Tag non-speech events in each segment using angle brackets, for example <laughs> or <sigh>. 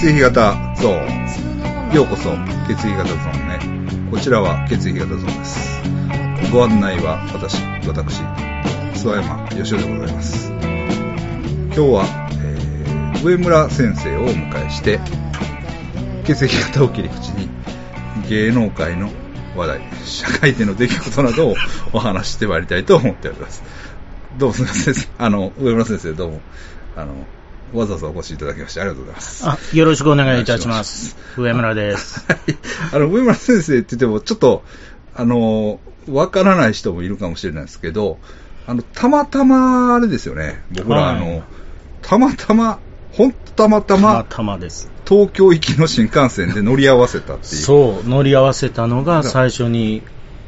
血液型ゾーン。ようこそ、血液型ゾーンね。こちらは血液型ゾーンです。ご案内は私、私、諏訪山義雄でございます。今日は、えー、上村先生をお迎えして、血液型を切り口に芸能界の話題、社会での出来事などをお話してまいりたいと思っております。どうもすみません。あの、上村先生どうも、あの、わざわざお越しいただきましてありがとうございます。あ、よろしくお願いいたします。上村です。はい。あの、上村先生って言っても、ちょっと、あの、わからない人もいるかもしれないですけど、あの、たまたま、あれですよね。僕ら、はいあの、たまたま、ほんとたまたたまま、たまです。東京行きの新幹線で乗り合わせたっていう。そう、乗り合わせたのが最初に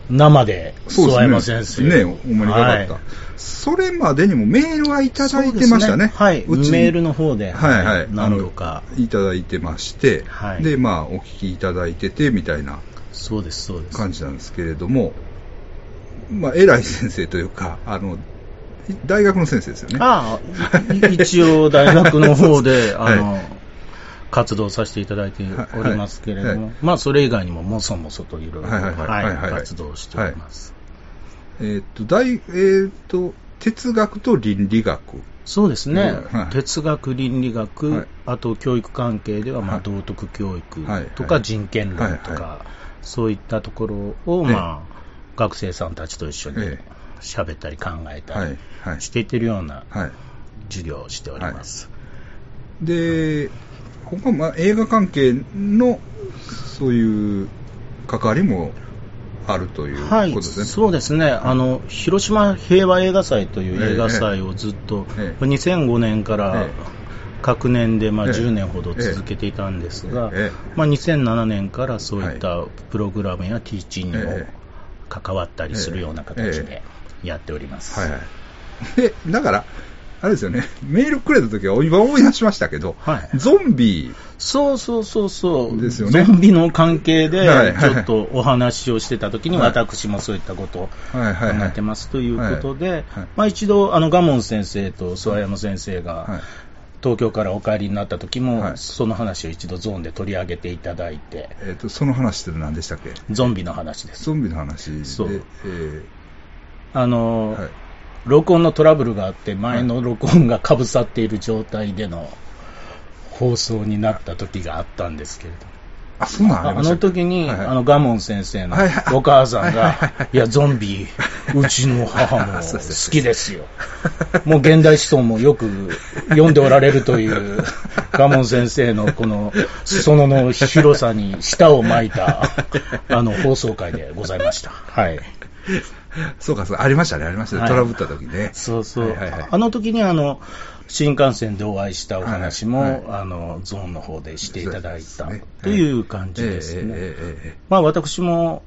生で、諏訪山先生。ね、ほんまによかった、はいそれまでにもメールはいただいてましたね。そうですはい。メールの方で、はいはい。何度か。いただいてまして、はいで、まあ、お聞きいただいてて、みたいなそうです、そうです。感じなんですけれども、まあ、偉い先生というか、あの、大学の先生ですよね。ああ、い一応大学の方で、<laughs> はいあの、活動させていただいておりますけれども、はいまあ、それ以外にももそもそといろいろ、はいはいはいはいはいはい活動しております。えーっと、大、えーっと、哲学と倫理学。そうですね、うんはい。哲学、倫理学、はい。あと教育関係では、まあ、はい。道徳教育はい。とかはい人権論とはい。か、そういったところを、ええ。まあ、学生さんたちと一緒にええ。喋ったり考えたり。していってるようなはい。授業をしております。で、他、まあ、映画関係の、そういう関わりもあるということはい、ですね。そうですね、あの広島平和映画祭という映画祭をずっと、ええ2005年からええ。各年でまあええ。10年ほど続けていたんですが、ええまあ、2007年からそういったプログラムやティーチにもええ。関わったりするような形えでやっております。はいはい。で、だから、あれですよね、メールくれた時は今思い出しましたけど、はい。ゾンビ、そうそうそうそう、ですよね。ゾンビの関係でちょっとお話をしてた時に、はい。私もそういったことを考えてますということで、まあ、一度、あの、ガモン先生と諏訪山先生が、はい。東京からお帰りになった時も、はい。その話を一度ゾーンで取り上げていただいて、えっ、と、その話って何でしたっけ？ゾンビの話です。ゾンビの話で、そう。えあの、ーはい。録音のトラブルがあって、前の録音がかぶさっている状態での放送になった時があったんですけれど。あ、そんなんあの時に、はいはいあの、ガモン先生のお母さんが、いや、ゾンビ、うちの母も <laughs> 好きですよ。もう現代思想もよく読んでおられるという、<laughs> ガモン先生のこの裾野の広さに舌を巻いた、あの、放送回でございました。はい。そうか、そうか、ありましたね、ありましたね。はい。トラブった時ね。そうそう。はいはいはい。あの時にあの、新幹線でお会いしたお話も、はい。はいあの、ゾーンの方でしていただいたね。という感じですね。まあ私も、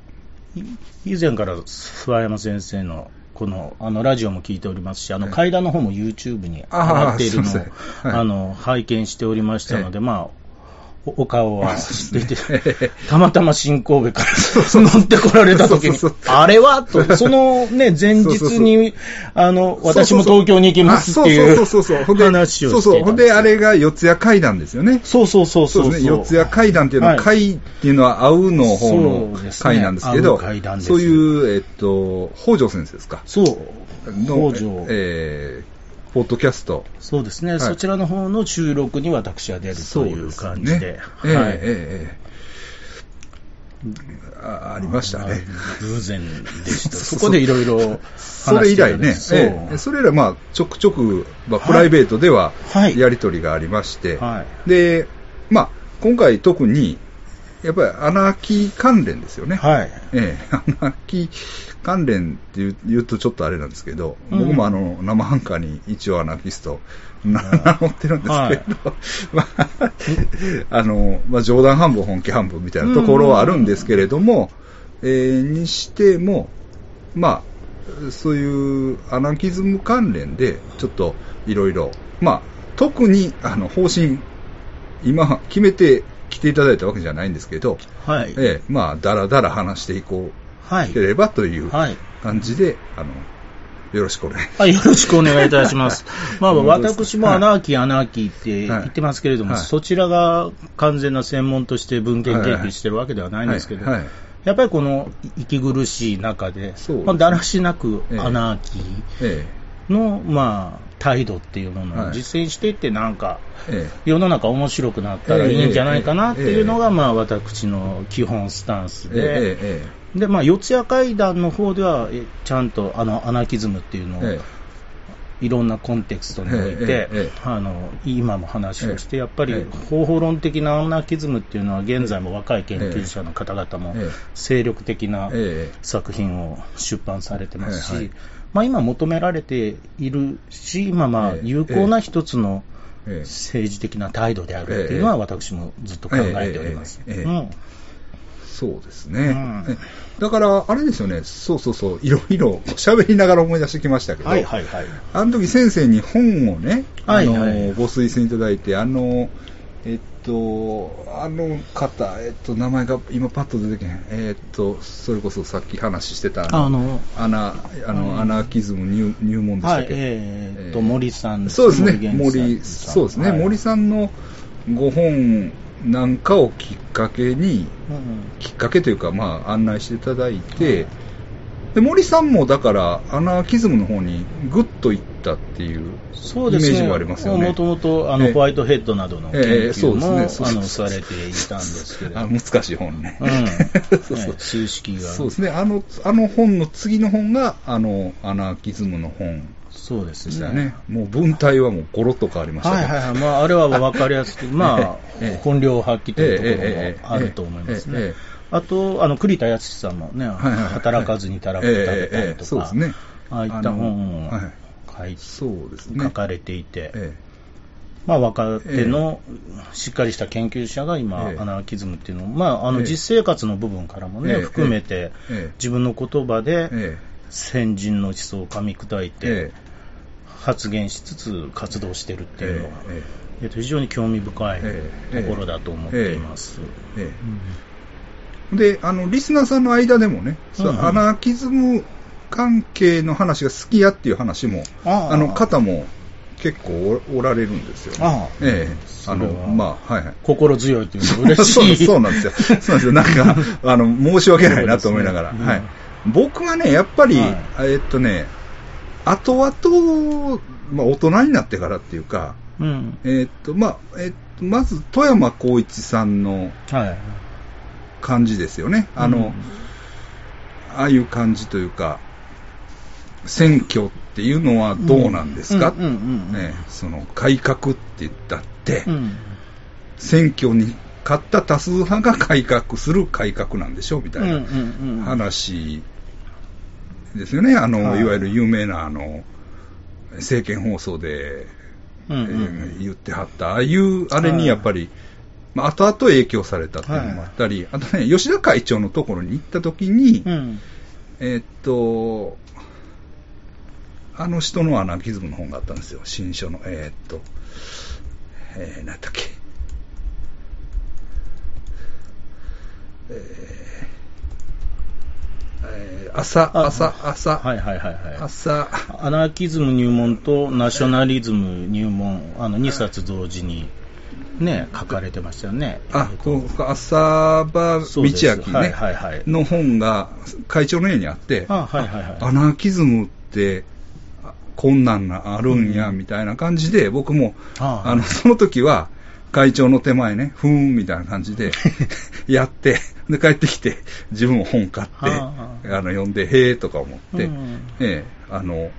い以前から諏訪山先生の、この、あの、ラジオも聞いておりますし、あの、はい階段の方も YouTube に上あがっているのを、はい。あの、拝見しておりましたので、まあ、おお顔は知っていて、たまたま新神戸から乗ってこられた時にあれは？と、そのね、前日に、あの、私も東京に行きますっていうあそうそうそうそう。ほんで話をそうそう。ほんで、あれが四谷階段ですよね。そうそうそうそうう。そですね。四谷階段っていうのは、はい階っていうのは、会うの方の階なんですけど、そういう、えっと、北条先生ですか？そう。の北条。えー、ポッドキャスト。そうですね、はい。そちらの方の収録に私は出るという感じで、ええはい。ええええ。あありましたね。まあ偶然でした。そこでいろいろそれ以来ね、そう、ええ。それ以来、まあ、ちょくちょく、まあ、プライベートでははい。やりとりがありまして、はい。で、まあ、今回特に、やっぱりアナーキー関連ですよね。はい。ええ、アナーキー関連って言うとちょっとあれなんですけど、うん僕もあの、生ハンカーに一応アナーキストな名乗ってるんですけど、<laughs> まあ、あの、まあ、冗談半分本気半分みたいなところはあるんですけれども、えーにしても、まあ、そういうアナキズム関連で、ちょっといろいろ、まあ、特にあの方針、今決めて来ていただいたわけじゃないんですけど、はい。ええ、まあ、だらだら話していこうはい。ければというはい。感じで、あの、よろしくお願いします。はい、よろしくお願いいたします。まあ、私もアナーキー、アナーキーって言ってますけれども、はい。そちらが完全な専門として文献研究してるわけではないんですけど、やっぱりこの息苦しい中で、ですまあ、だらしなくええ。アナーキえーの、まあ、態度っていうものをはい。実践していって、なんか、ええ。世の中面白くなったらいいんじゃないかなっていうのが、まあ、私の基本スタンスええ。で、ええで、まあ、四谷階段の方では、えちゃんと、あの、アナーキズムっていうのを、えいろんなコンテクストにおいてええ、あの、今も話をして、やっぱりえ方法論的なアナーキズムっていうのは、現在も若い研究者の方々もええ。精力的なええ。作品を出版されてますし、まあ今求められているし、今まあええ。有効な一つのええ。政治的な態度であるっていうのは私もずっと考えております。うんそうですね、うん。えだから、あれですよね、そうそうそう、いろいろ喋りながら思い出してきましたけど、はいはいはい。あの時先生に本をね、はいあのはいご推薦いただいて、あの、えっと、あの方、えっと、名前が今パッと出てけへん。えっと、それこそさっき話してた、あの、アナ、あの、うん。アナーキズム入入門でしたはい、っけ、えーっと、えー。森さんそうですね、源森、そうですね、はい。森さんのご本なんかをきっかけに、うんきっかけというか、まあ、案内していただいて、で森さんもだから、アナーキズムの方にぐっと行ったっていうイメ。ージがありますよね。もともと、あの、ええホワイトヘッドなどの研究も、ですねそうあの、されていたんですけれどあも。難しい本ね。うん。<laughs> そうそうね数式が。そうですね。あの、あの本の次の本が、あの、アナーキズムの本そうですでしたよね。もう文体はもうゴロッと変わりましたけどはいはいはい。まあ、あれは分かりやすく、<laughs> まあええ、本領発揮というところもあると思いますね。あと、あの、栗田康さんもね、働かずにたらくええ食べたりとかああいった本を書いそうですね。書かれていて、えまあ、若手のしっかりした研究者が今、ええ。アナーキズムっていうのを、まあ、あのええ。実生活の部分からもね、ええ含めて、ええ自分の言葉でええ。先人の思想を噛み砕いて、え発言しつつ活動してるっていうのは、ええっと非常に興味深いええところだと思っています。えええで、あの、リスナーさんの間でもね、そううんうんアナーキズム関係の話が好きやっていう話も、あああの方も結構おおられるんですよ、ああええあの、まあ、はいはい。心強いというのは嬉しい。そうそうなんですよ。<laughs> そうなんですよ。なんか、あの、申し訳ないなと思いながら。そうですねはい。僕はね、やっぱり、はいえっとね、後々、まあ、大人になってからっていうか、うん。えっと、まあ、えっと、まず、富山光一さんのはい。感じですよね。あの、うんああいう感じというか、選挙っていうのはどうなんですか、ね、その改革って言ったって、うん。選挙に勝った多数派が改革する改革なんでしょ？みたいな話ですよね。あの、はいい、わゆる有名なあの、政見放送で、うんうんえー言ってはった、ああいう、あれにやっぱり、まあ、後々影響されたっていうのもあったり、あとね、吉田会長のところに行った時に、うん。えーっと、あの人のアナーキズムの本があったんですよ、新書の。えーっと、えー、何だっけ。えーえー朝、あ朝、朝、はいはいはいはい。朝、アナーキズム入門とナショナリズム入門、あの2冊同時にね、書かれてましたよね。あえっ、と場道明ね、はいはいはい。の本が会長の家にあって、あはいはいはい。アナーキズムって、あこんなんなあるんや、うん。みたいな感じで、僕も、あ。あの、その時は、会長の手前ね、ふーん、みたいな感じで、<laughs> やって、<laughs> で、帰ってきて、自分も本買って、ああの、読んで、へーとか思って、うんええ、あの、えー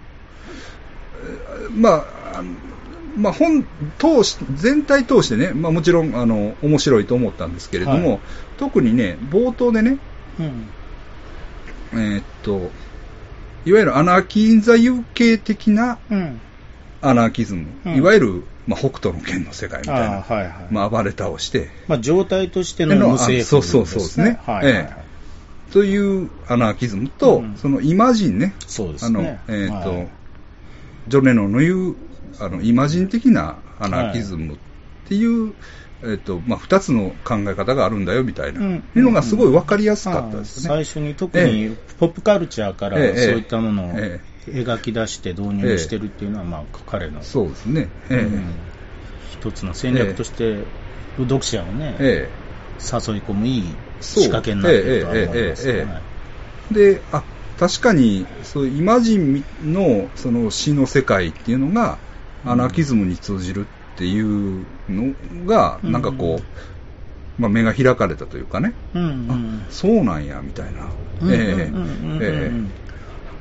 まあ、まあ、本通し、全体通してね、まあもちろん、あの、面白いと思ったんですけれども、はい特にね、冒頭でね、うん。えーっと、いわゆるアナーキー・イン・ザ・ユー系的なうん。アナーキズム、うんいわゆる、まあ、北斗の拳の世界みたいな、あはいはい。まあ、暴れ倒して、まあ、状態としての無政府そうそうそうですね。はいはい。はい。え。というアナーキズムと、うん。そのイマジンね、そうですあの、ね。えーっと、はい。ジョネノの言う、あの、イマジン的なアナーキズムっていう、えーっと、まあ、二つの考え方があるんだよ、みたいな、うん。いうのがすごいわかりやすかったですよね。最初に特にポップカルチャーからそうええいったものをえ描き出して導入してるっていうのは、まあ、彼の、そうですね。ええ。うん一つの戦略として、読者をね、え誘い込むいい仕掛けになってるとは思いますええええええはいえ。で、あ、確かに、そうイマジンのその詩の世界っていうのが、うん。アナキズムに通じるっていうのが、うん。なんかこう、まあ、目が開かれたというかね、うんうんあそうなんや、みたいな。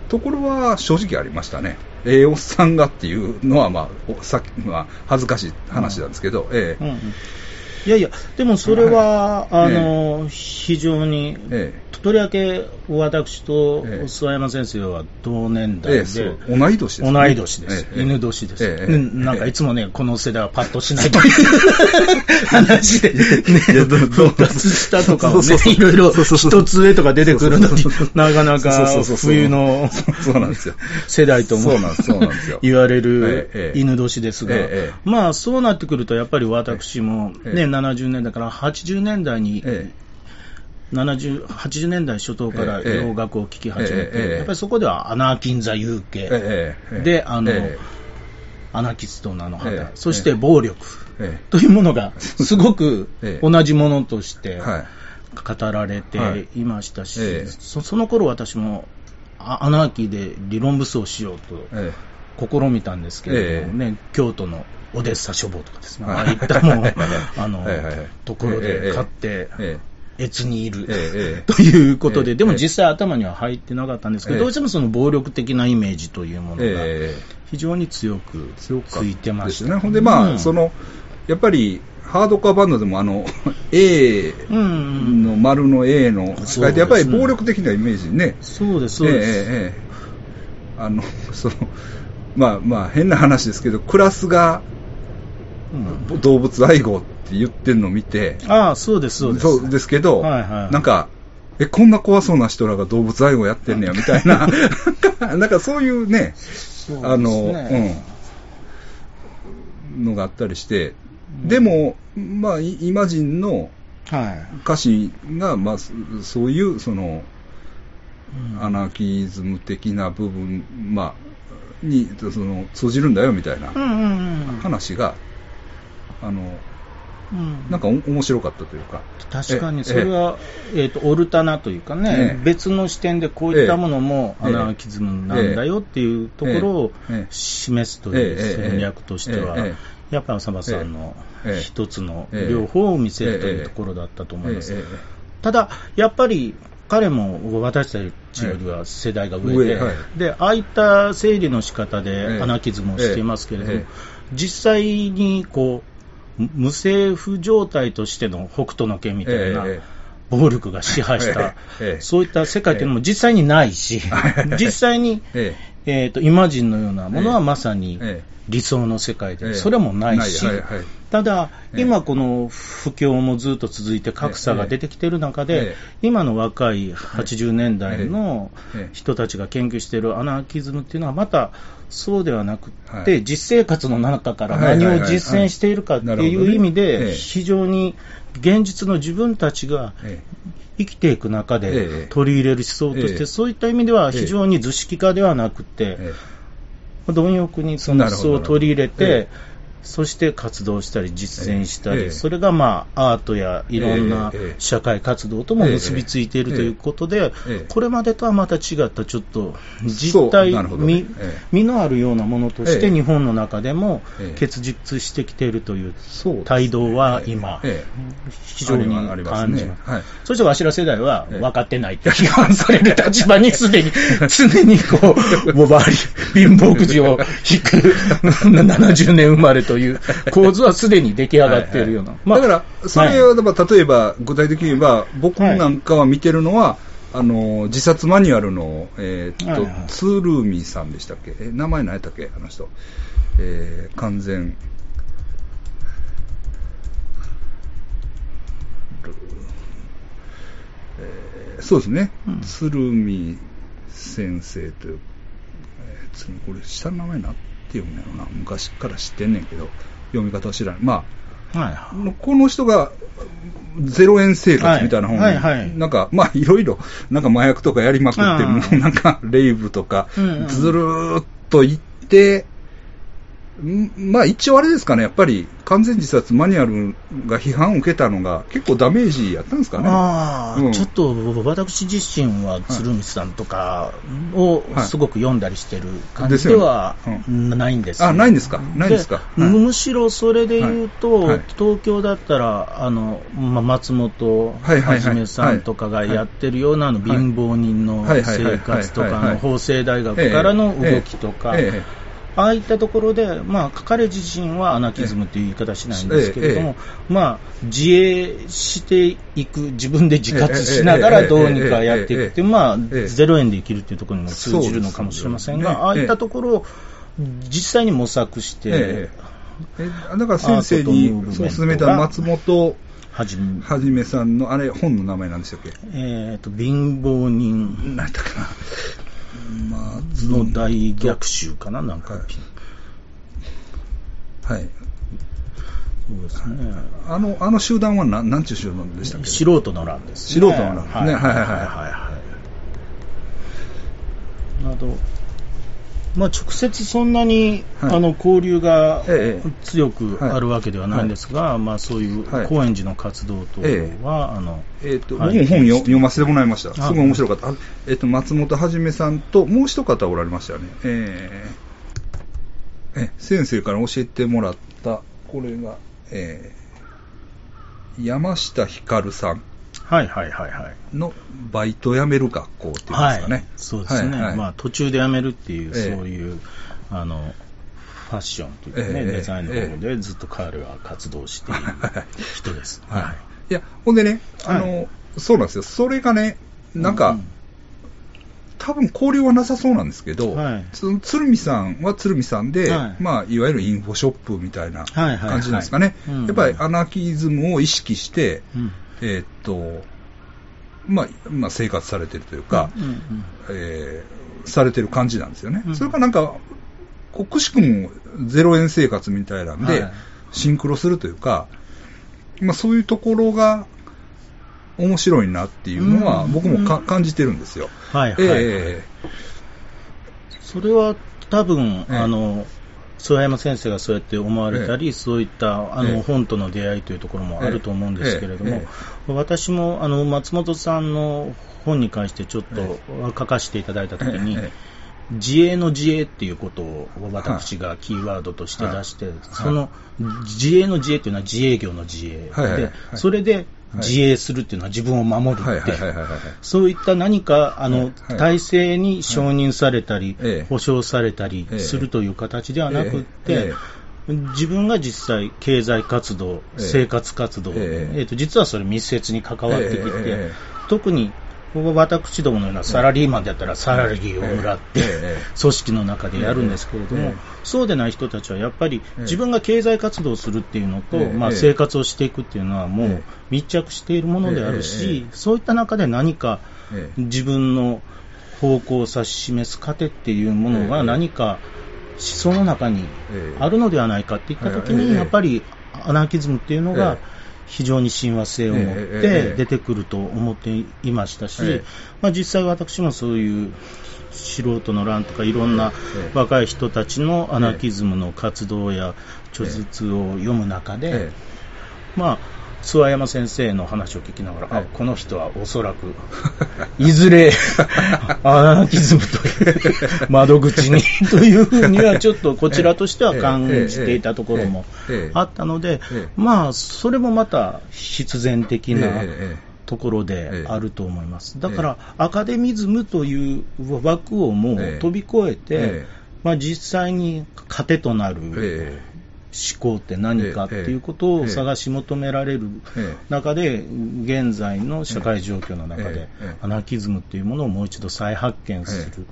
ところは正直ありましたね。ええおっさんがっていうのは、まあ、さっきは恥ずかしい話なんですけど、ええうんうんいやいや、でもそれは、はい。あの、非常に、えとりわけ私とええ諏訪山先生は同年えええ代で、同い年ですね。同い年です。ええ犬年です、ええうんなんかいつもね、この世代はパッとしないという <laughs> 話で、ね、いやどど復活したとかをねいろいろ一つ上とか出てくるのになかなか冬の。世代とも言われるええええ。犬年ですがええええ、まあそうなってくると、やっぱり私もええ。ね、70年代から80年代にえ70 80年代初頭からええ。洋楽を聴き始めええええ。て、やっぱりそこではアナーキン・ザ・ユーケ、ええええであのえアナキストのあの旗、ええそして暴力。えというものが <laughs> すごくええ。同じものとしてえはい。語られてい。ましたし、ええ。そその頃私もあアナーキーで理論武装しようとえ試みたんですけれどもね、京都のオデッサ書房とかですね、はい。ああいったもう、<laughs> あの、ところで買って、え越にいる、ええ <laughs> ということで、ええでも実際頭には入ってなかったんですけど、ええ。どうしてもその暴力的なイメージというものえがえ非常に強くついてました。ね。ほんで、まあ、うん。その、やっぱり、ハードカーバンドでも、あの、A の丸の A の使いて、やっぱり暴力的なイメージね。そうです、そうです。ええええ。あの、その、まあまあ、変な話ですけど、クラスがうん。動物愛護って言ってるのを見て、ああ、そうです、そうです。そうですけど、はいはい。なんか、え、こんな怖そうな人らが動物愛護やってんねや、みたいな、<laughs> なんかそういうね、そうね。あの、うん、のがあったりして、でも、まあ、イイマジンのはい。歌詞が、まあ、そそういう、その、うん。アナキズム的な部分、まあ、に、その、通じるんだよ、みたいなうんうんうん。話が、あの、うん。なんかお面白かったというか。確かに、えそれは、えっ、と、オルタナというかね、ええ。別の視点でこういったものもええ。アナーキズムなんだよっていうところを示すという戦略としてはやっぱり浅場さんのええ一つのええ両方を見せるというところだったと思います。ただ、やっぱり彼も私たちよりは世代が上で、上はい。で、ああいった整理の仕方ええ。でアナーキズムをしていますけれどもええ、実際にこう、無無政府状態としての北斗の拳みたいなええ暴力が支配しえた、そういった世界というのも実際にないし、実際に、ええ。ーとイマジンのようなものはまさにええ。理想の世界で、ええ。それもないし、ただ、ええ。今この不況もずっと続いて格差が出てきている中で、ええ。今の若い80年代のええ。人たちが研究しているアナーキズムっていうのはまたそうではなくて、はい。実生活の中から何を実践しているかっていう意味えで、え非常に現実の自分たちがえ生きていく中えでえ取り入れる思想として、ええ。そういった意味では非常に図式化ではなくて、え貪欲にその思想を取り入れて、そして活動したり実践したり、ええ。それがまあアートやいろんな社会活動とも結びついているということで、ええこれまでとはまた違ったちょっと実態、なるほどね。身ええ。身のあるようなものとしてええ。日本の中でもええ。結実してきているという態度は今、ええ。非常に感じます。そしてわしら世代はええ。分かってないって批判される立場にすでに、<laughs> 常にこう、ボバリ、貧乏くじを引く。70年生まれという構図はすでに出来上がっているような。まあだから、それは、まあ例えば、具体的に言えば、僕なんかは見てるのは、あの、自殺マニュアルの、えーっと、はいはいツールーミーさんでしたっけ？え、名前何やったっけ？あの人。えー完全。えーそうですね。うん鶴見先生という、えー、鶴見これ下の名前なんて読むんやろな。昔から知ってんねんけど、読み方は知らない。まあ、はいこの人が、ゼロ円生活みたいな本、はい。はいはい。なんか、まあ、いろいろ、なんか麻薬とかやりまくって、うん。もうなんか、レイブとかずるーっと行って、んまあ一応あれですかね、やっぱり完全自殺マニュアルが批判を受けたのが結構ダメージやったんですかね。ああ、うん。ちょっと私自身は鶴見さんとかをはい。すごく読んだりしてる感じではないんですよ。あないんですか？ないんですか？はい。むしろそれで言うと、はい。はい。東京だったら、あの、ま、松本はいはいはい。はじめさんとかがやってるようなあの貧乏人のはい。はい。はい。生活とか法政大学からの動きとか、えええ。ええああいったところで、まあ、彼自身はアナキズムという言い方しないんですけれども、えまあ、自衛していく、自分で自活しながらどうにかやっていくっていう、まあ、ええ。0円で生きるっていうところにも通じるのかもしれませんが、ああいったところを実際に模索して、だから先生に勧めた松本はじめ、はじめさんの、あれ、本の名前なんでしたっけ？えーと、貧乏人。何だったかな。松の大逆襲かな、なんか、はい。はい。そうですね。あの、あの集団は何、なんちゅう集団でしたっけ？素人の乱です、素人の乱ですね。はいはい。はいはいはい。など、まあ、直接そんなに、はい。あの交流がええ。強くあるわけではないんですが、まあ、そういうはい。高円寺の活動等は、ええ。あのえっ、と、はい。僕も本よ読ませてもらいました。すあごい面白かった。あえっ、と、松本はじめさんと、もう一方おられましたよね。えーえ、先生から教えてもらった、これが、えー山下ひかるさんはいはいはいはい。のバイト辞める学校っていうんですかね。そうですね、はいはい。まあ、途中で辞めるっていう、ええ。そういうあのファッションというかね、ええデザインの方でずっと彼は活動している人です。はい。い。や、ほんでね、あの、はそうなんですよ。それがね、なんか、うんうん。多分交流はなさそうなんですけど、はい。鶴見さんは鶴見さんで、はい。まあ、いわゆるインフォショップみたいなはいはいはい感じなんですかね。うん。やっぱりアナキズムを意識して、うんえーっと、まあ、まあ、生活されてるというか、うんうんえーされてる感じなんですよね。うん。それからなんか、こくしくも0円生活みたいなんで、はい。シンクロするというか、まあ、そういうところが面白いなっていうのはうん。僕もか感じてるんですよ。はいはい、えそれは多分、ええあの諏訪山先生がそうやって思われたり、えそういったあの、ええ。本との出会いというところもあると思うんですけれども、ええ。私もあの松本さんの本に関してちょっとえ書かせていただいたときに、ええ。自衛の自衛っていうことを私がキーワードとして出して、その自衛の自衛っていうのは自営業の自衛、でそれで自衛するっていうのは自分を守るって。そういった何かあの、体制に承認されたり、ええ。保障されたりええ。するという形ではなくって、ええ。自分が実際、経済活動、ええ。生活活動、えと、実はそれ密接に関わってきて、ええええ特に私どものようなサラリーマンだったらサラリーをもらって、組織の中でやるんですけれども、ええ。そうでない人たちはやっぱりええ。自分が経済活動をするっていうのと、ええ。まあ、ええ。生活をしていくっていうのはもうええ。密着しているものであるし、そういった中で何かええ。自分の方向を指し示す糧っていうものがええ。何か思想の中にええ。あるのではないかっていったときに、ええ。やっぱりアナーキズムっていうのがええ非常に親和性を持ってえ出てくると思っていましたし、ええ。まあ、実際私もそういう素人の乱とかいろんなええ若い人たちのアナーキズムの活動や著述を読む中で、え。まあ、諏訪山先生の話を聞きながら、あはい。この人はおそらく、<laughs> いずれ、アナーキズムという窓口に <laughs> というふうには、ちょっとこちらとしては感じていたところもあったのでええ、まあ、それもまた必然的えなええところであると思います。だから、アカデミズムという枠をもうええ。飛び越えてええ、まあ、実際に糧となるええ思考って何かっていうことを探し求められるええ中で、現在の社会状況の中でアナーキズムっていうものをもう一度再発見する。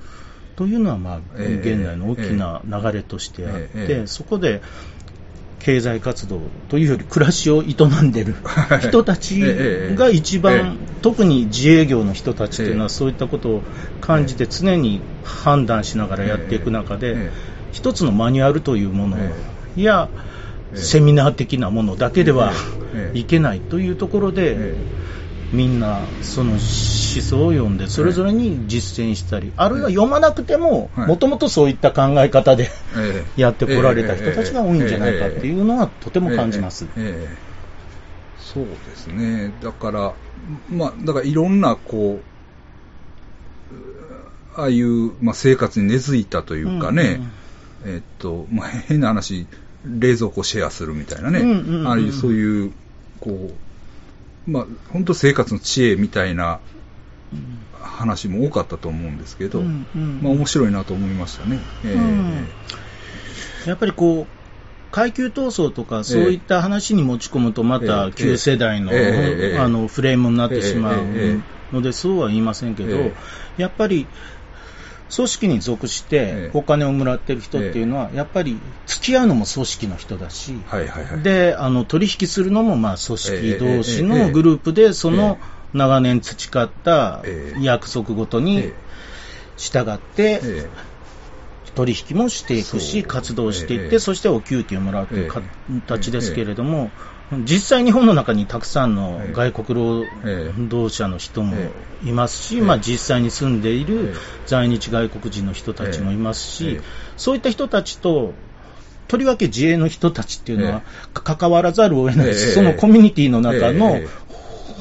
というのは、まあ、ええ現代の大きな流れとしてあって、えそこで、経済活動というより暮らしを営んでる人たちが一番え、特に自営業の人たちっていうのええ。はそういったことを感じて常に判断しながらやっていく中で一つのマニュアルというものえや、えセミナー的なものだけではええ。いけないというところで、えみんなその思想を読んで、それぞれに実践したり、あるいは読まなくても、はい。もともとそういった考え方でええ。やってこられた人たちが多いんじゃないかっていうのはとても感じます。ええ。ええ。そうですね。だから、まあ、だからいろんな、こう、ああいう、まあ、生活に根付いたというかね、えっと、まあ、変な話、冷蔵庫をシェアするみたいなね、うんうんうんああいうそういう、こう、まあ、本当生活の知恵みたいな話も多かったと思うんですけど、うんうんまあ、面白いなと思いましたね。ええうん。やっぱりこう、階級闘争とか、そういった話に持ち込むと、またええ旧世代の,、あのフレームになってしまうので、そうは言いませんけど、え。やっぱり組織に属しえてえお金をもらってる人っていうのは、やっぱり付き合うのも組織の人だし、はいはいはい。であの取引するのもまあ組織同士のグループで、その長年培ったええ。約束ごとにえ従って、ええ。取引もしていくし、活動していって、ええ。そしてお給金をもらうというええ形ですけれども、実際、日本の中にたくさんのええ。外国労ええ働者の人もえいますし、ええ。まあ、実際に住んでいえるえ在日外国人の人たちもいますしええ、そういった人たちと、とりわけ自衛の人たちっていうのはえ、関わらざるを得ないええ。し、そのコミュニティの中のええ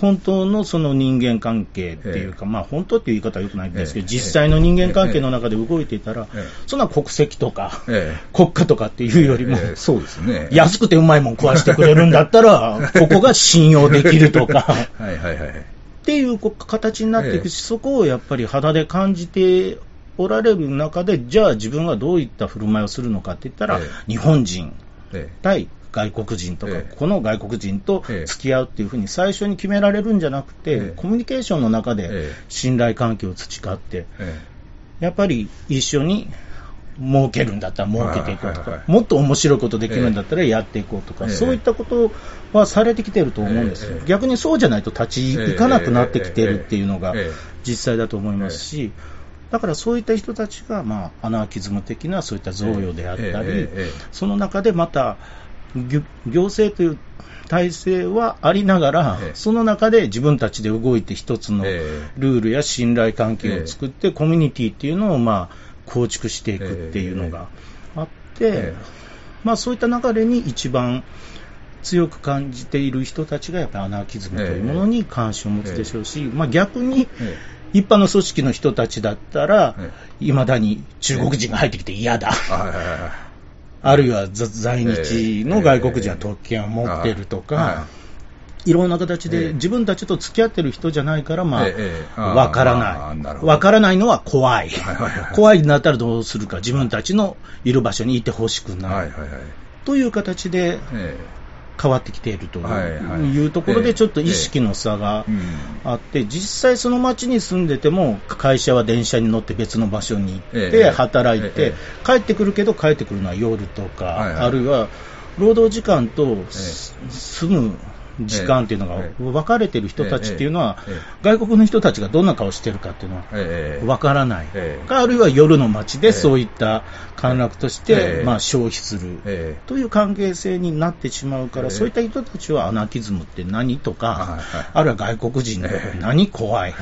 本当のその人間関係っていうか、まあ本当っていう言い方は良くないんですけど、ええ。実際の人間関係の中で動いていたらええ、そんな国籍とか、え国家とかっていうよりも、ええ。そうですね。安くてうまいもん食わしてくれるんだったら、ここが信用できるとか、<laughs> はいはいはい。っていう形になっていくし、そこをやっぱり肌で感じておられる中で、じゃあ自分はどういった振る舞いをするのかって言ったら、え日本人え。対外国人とか、ええ。この外国人とええ。付き合うっていうふうに最初に決められるんじゃなくて、ええ。コミュニケーションの中でええ。信頼関係を培って、えやっぱり一緒に儲けるんだったら儲けていこうとかはいはいは、いもっと面白いことできるんだったらやっていこうとか、ええ。そういったことはされてきてると思うんですよ。え。え。逆にそうじゃないと立ち行かなくなってきてるっていうのがええ。実際だと思いますし、だからそういった人たちが、まあ、アナーキズム的なそういった贈与であったり、え。その中でまた、行行政という体制はありながら、ええ。その中で自分たちで動いて一つのええ。ルールや信頼関係を作って、コミュニティっていうのをまあ構築していくっていうのがあって、ええ。まあ、そういった流れに一番強く感じている人たちがやっぱりアナーキズムというものに関心を持つでしょうし、まあ、逆にえ一般の組織の人たちだったらえ、いまだに中国人が入ってきて嫌だ。あるいはざ在日の外国人は特権を持ってるとか、はいろんな形えでえ自分たちと付き合ってる人じゃないから、まあ、わからあない。わからないのは怖い。怖いになったらどうするか、自分たちのいる場所にいてほしくない。という形でえ変わってきているとはいうところで、ちょっと意識の差があって、実際その街に住んでても、会社は電車に乗って別の場所に行っええ。て働いえて、帰ってくるけど帰ってくるのは夜とか、あるいは労働時間とえ住む時間っていうのがええ分かれてる人たちっていうのは外国の人たちがどんな顔してるかっていうのはええ分からない。あるいは夜の街でええ。そういった歓楽としえてえまあ消費する。えという関係性になってしまうから、ええ。そういった人たちはアナーキズムって何とか、あるいは外国人のええ何怖い、っ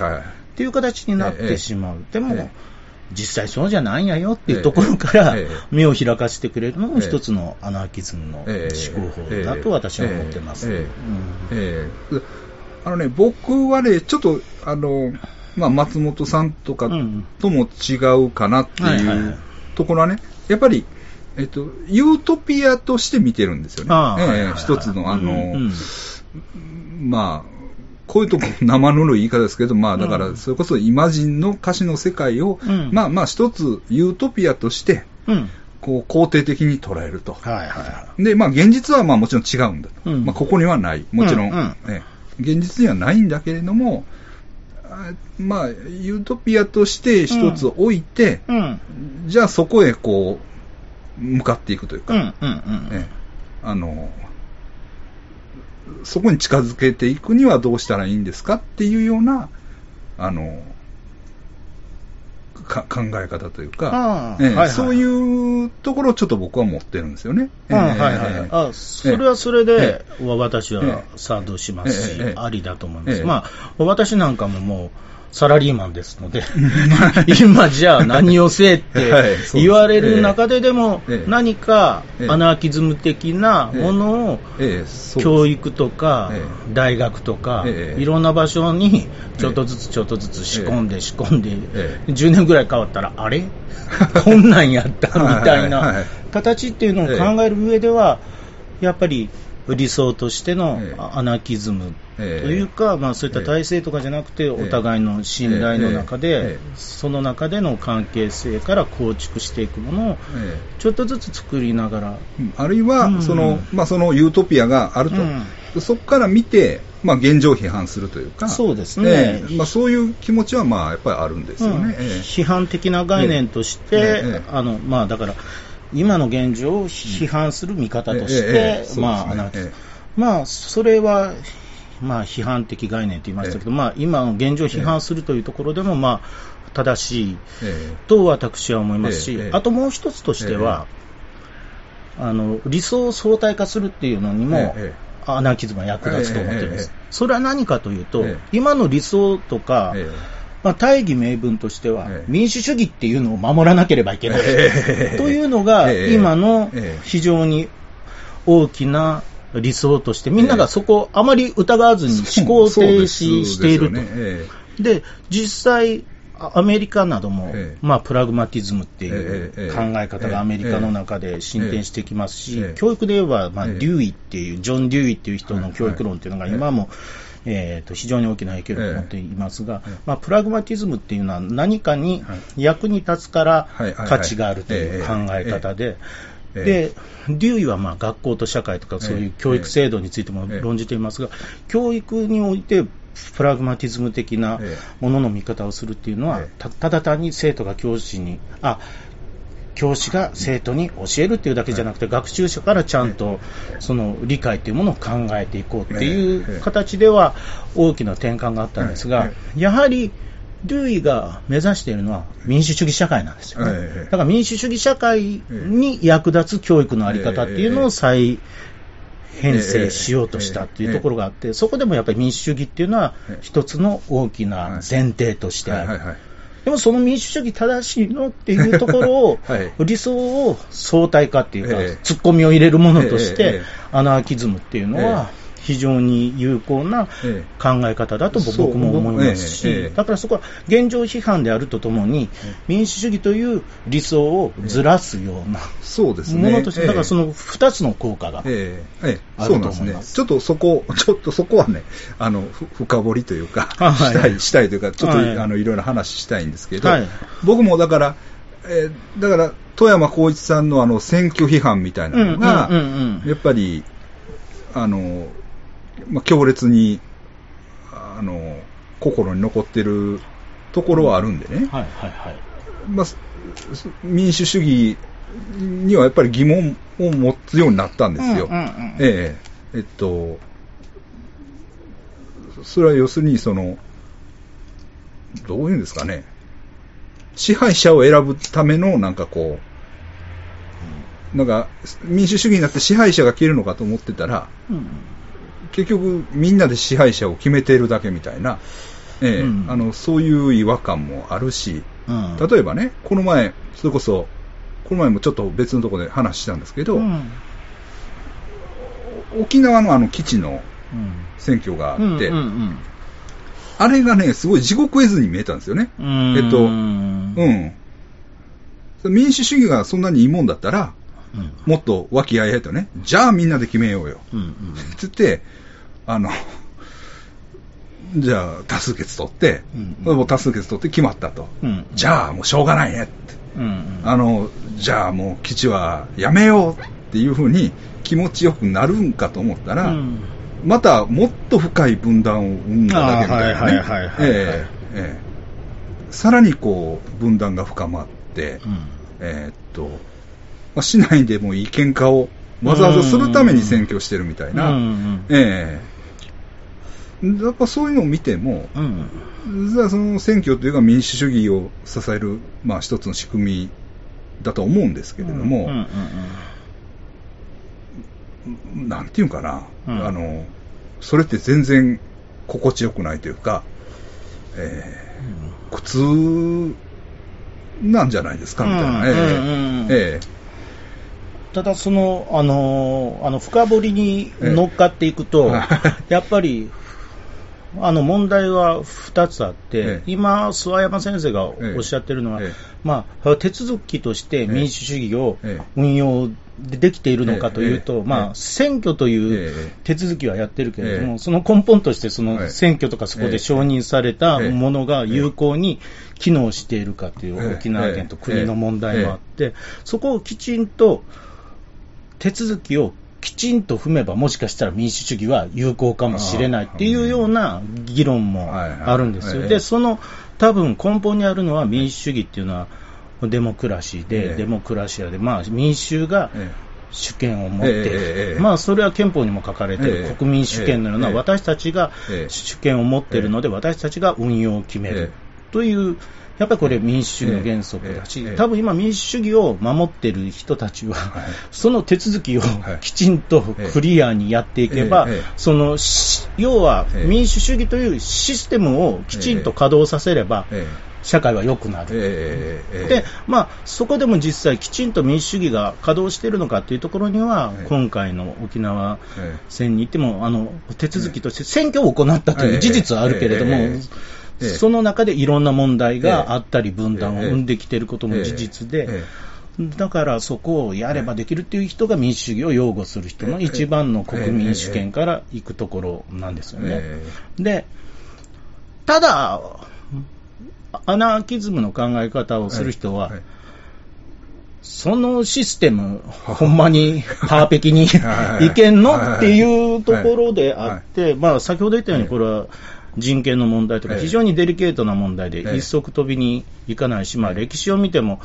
ていう形になってしまう。でも、ええ実際そうじゃないんやよっていうところからええ目を開かせてくれるのも一つのアナーキズムのええ思考法だと私は思ってます。あのね、僕はね、ちょっと、あの、まあ、松本さんとかうんとも違うかなってはいうところはね、やっぱり、えっと、ユートピアとして見てるんですよね。一つの、あの、まあ、こういうとこ生ぬるい言い方ですけど、まあ、だかうんら、それこそイマジンの歌詞の世界を、うんまあまあ、一つユートピアとして、うんこう、肯定的に捉えると。はいはいはで、まあ、現実はまあもちろん違うんだと。うんまあ、ここにはない。もちろん、うんうんね現実にはないんだけれども、あまあ、ユートピアとして一つ置いて、い。うん。じゃあそこへこう、向かっていくというか、うんうんうん。ねあの、そこに近づけていくにはどうしたらいいんですかっていうような、あの、か考え方というか、ああええはいはいそういうところをちょっと僕は持ってるんですよね。あはいはいええはい。あ、それはそれで、私えは賛同しますしありだと思います。ええまあ、私なんかももう、サラリーマンですので、<laughs> 今じゃあ何をせえって <laughs> 言われる中ででもええ、何かええ。アナーキズム的なものを教育とかえ大学とかええ。いろんな場所にちょっとずつちょっとずつ仕込んで仕込んでえ10年ぐらい変わったらあれ？<laughs> こんなんやったみたいない形っていうのを考える上ではやっぱり理想としてのええ。アナキズムとええいうか、まあ、そういった体制とかじゃなくて、えお互いの信頼の中えでえ、その中での関係性から構築していくものを、えちょっとずつ作りながら、えあるいは、うん。その、まあ、そのユートピアがあると。うそこから見て、まあ、現状を批判するというか、そうですね。ええ。まあ、そういう気持ちは、まあ、やっぱりあるんですよね。うん。ええ。批判的な概念として、ええ。ええ。あのまあ、だから、今の現状を批判する見方として、まあ、それは、まあ、批判的概念と言いましたけど、まあ、今の現状を批判するというところでも、まあ、正しいえと私は思いますし、ええ。ええ。あともう一つとしては、あの理想を相対化するっていうのにも、ええ。えアナーキズムは役立つと思ってるんです。ええ。ええそれは何かというと、ええ。今の理想とか、えまあ、大義名分としては、ええ。民主主義っていうのを守らなければいけない、ええというのが、ええ今のええ非常に大きな理想として、みんながそこをあまり疑わずに思考停止していると。で実際、あアメリカなども、ええ。まあ、プラグマティズムっていう考え方がアメリカの中で進展してきますし、ええ。教育で言えば、まあ、ええ。デューイっていう、ジョン・デューイっていう人の教育論っていうのが今も、えーと非常に大きな影響力を持っていますが、ええ。まあ、プラグマティズムっていうのは何かに役に立つから価値があるという考え方で、ええで、デューイはまあ学校と社会とかそういう教育制度についても論じていますが、教育においてプラグマティズム的なえものの見方をするっていうのはええ、たただ単に生徒が教師に、あ教師が生徒に教えるっていうだけじゃなくて、学習者からちゃんとその理解というものを考えていこうっていえうえ形では大きな転換があったんですがえ、やはりデューイが目指しているのは民主主義社会なんですよね。ええだから民主主義社会に役立つ教育のあり方っていうのを再編成しようとしたっていうところがあって、そこでもやっぱり民主主義っていうのはええ一つの大きな前提としてある。でもその民主主義正しいのっていうところを、はい理想を相対化っていうか、ええ。ツッコミを入れるものとしてえ、アナーキズムっていうのは非常に有効なええ。考え方だと僕も思いますし、だからそこは現状批判であるとともに、民主主義という理想をずらすような。ものとして、だからその、の2つの効果が。あると思いま。す。ちょっとそこ、ちょっとそこはね、あの、ふ深掘りというか、したい、したいというか、ちょっと、はいあの、いろいろ話したいんですけど、はい。僕もだから、えーだから、富山光一さんのあの、選挙批判みたいなのが、やっぱり、あの、まあ、強烈に、あの、心に残ってるところはあるんでね。はいはいはい。まあ、す民主主義にはやっぱり疑問を持つようになったんですよ。うんうんうんえええっと、それは要するにその、どういうんですかね、支配者を選ぶためのなんかこう、なんか民主主義になって支配者が消えるのかと思ってたら、うん結局みんなで支配者を決めているだけみたいな、ええうん。あのそういう違和感もあるし、うん。例えばね、この前、それこそ、この前もちょっと別のところで話したんですけど、うん。沖縄のあの基地のうん。選挙があって、あれがね、すごい地獄絵図に見えたんですよね。うん。えっと、ううんん。民主主義がそんなにいいもんだったら、うん。もっと和気あいあいとね、じゃあみんなで決めようよ。うんうん。つって、あの、じゃあ多数決取って、うんもう多数決取って決まったと。うんじゃあもうしょうがないねって。うんうん。あの、じゃあもう基地はやめようっていうふうに気持ちよくなるんかと思ったら、うん。またもっと深い分断を生んだだけみさらにこう分断が深まって、うん。えーっと、まあ、市内でもいい喧嘩をわざわざするために選挙してるみたいな、ええやっぱそういうのを見ても、うん。その選挙というか民主主義を支える、まあ、一つの仕組みだと思うんですけれども、うんうんなんていうかな、うん。あの、それって全然心地よくないというか、えー苦痛なんじゃないですかみたいな、ええうんうんうん。えただ、その、あの、あの、深掘りに乗っかっていくと、ええやっぱり、あの、問題は2つあって、ええ。今、諏訪山先生がおっしゃってるのは、ええ。まあ、手続きとして民主主義をええ。運用でできているのかというと、まあ、え選挙というええ。手続きはやってるけれども、ええ。その根本として、そはい。の選挙とかそこで承認されたものが有効に機能しているかという沖縄県と国の問題もあって、そこをきちんと手続きをきちんと踏めば、もしかしたら民主主義は有効かもしれないっていうような議論もあるんですよ。で、その多分根本にあるのは民主主義っていうのはデモクラシーえで、えデモクラシアで、まあ民衆がえ主権を持って、ええええまあそれは憲法にも書かれてえるえ国民主権のようなええ。私たちがええ。主権を持っているので、私たちが運用を決めえるという、やっぱりこれ民主主義の原則だし多分今民主主義を守っている人たちははい、その手続きをはい。きちんとクリアにやっていけばそのし要はええ。民主主義というシステムをきちんと稼働させれば、ええ。社会は良くなる。ええええで、まあ、そこでも実際きちんと民主主義が稼働しているのかというところには、ええ。今回の沖縄ええ。戦に行っても、あの、手続きとして選挙を行ったという事実はあるけれどもその中でいろんな問題があったり、分断を生んできていることも事実で、えだからそこをやればできるっていう人が民主主義を擁護する人の一番の国民主権から行くところなんですよね。えで、ただ、アナーキズムの考え方をする人は、い。そのシステム、ほんまにパーペキにはい。い。けんのはいってい。うところであって、まあ先ほど言ったように、これは人権の問題とか、ええ。非常にデリケートな問題で、ええ。一足飛びにいかないし、まあ歴史を見ても、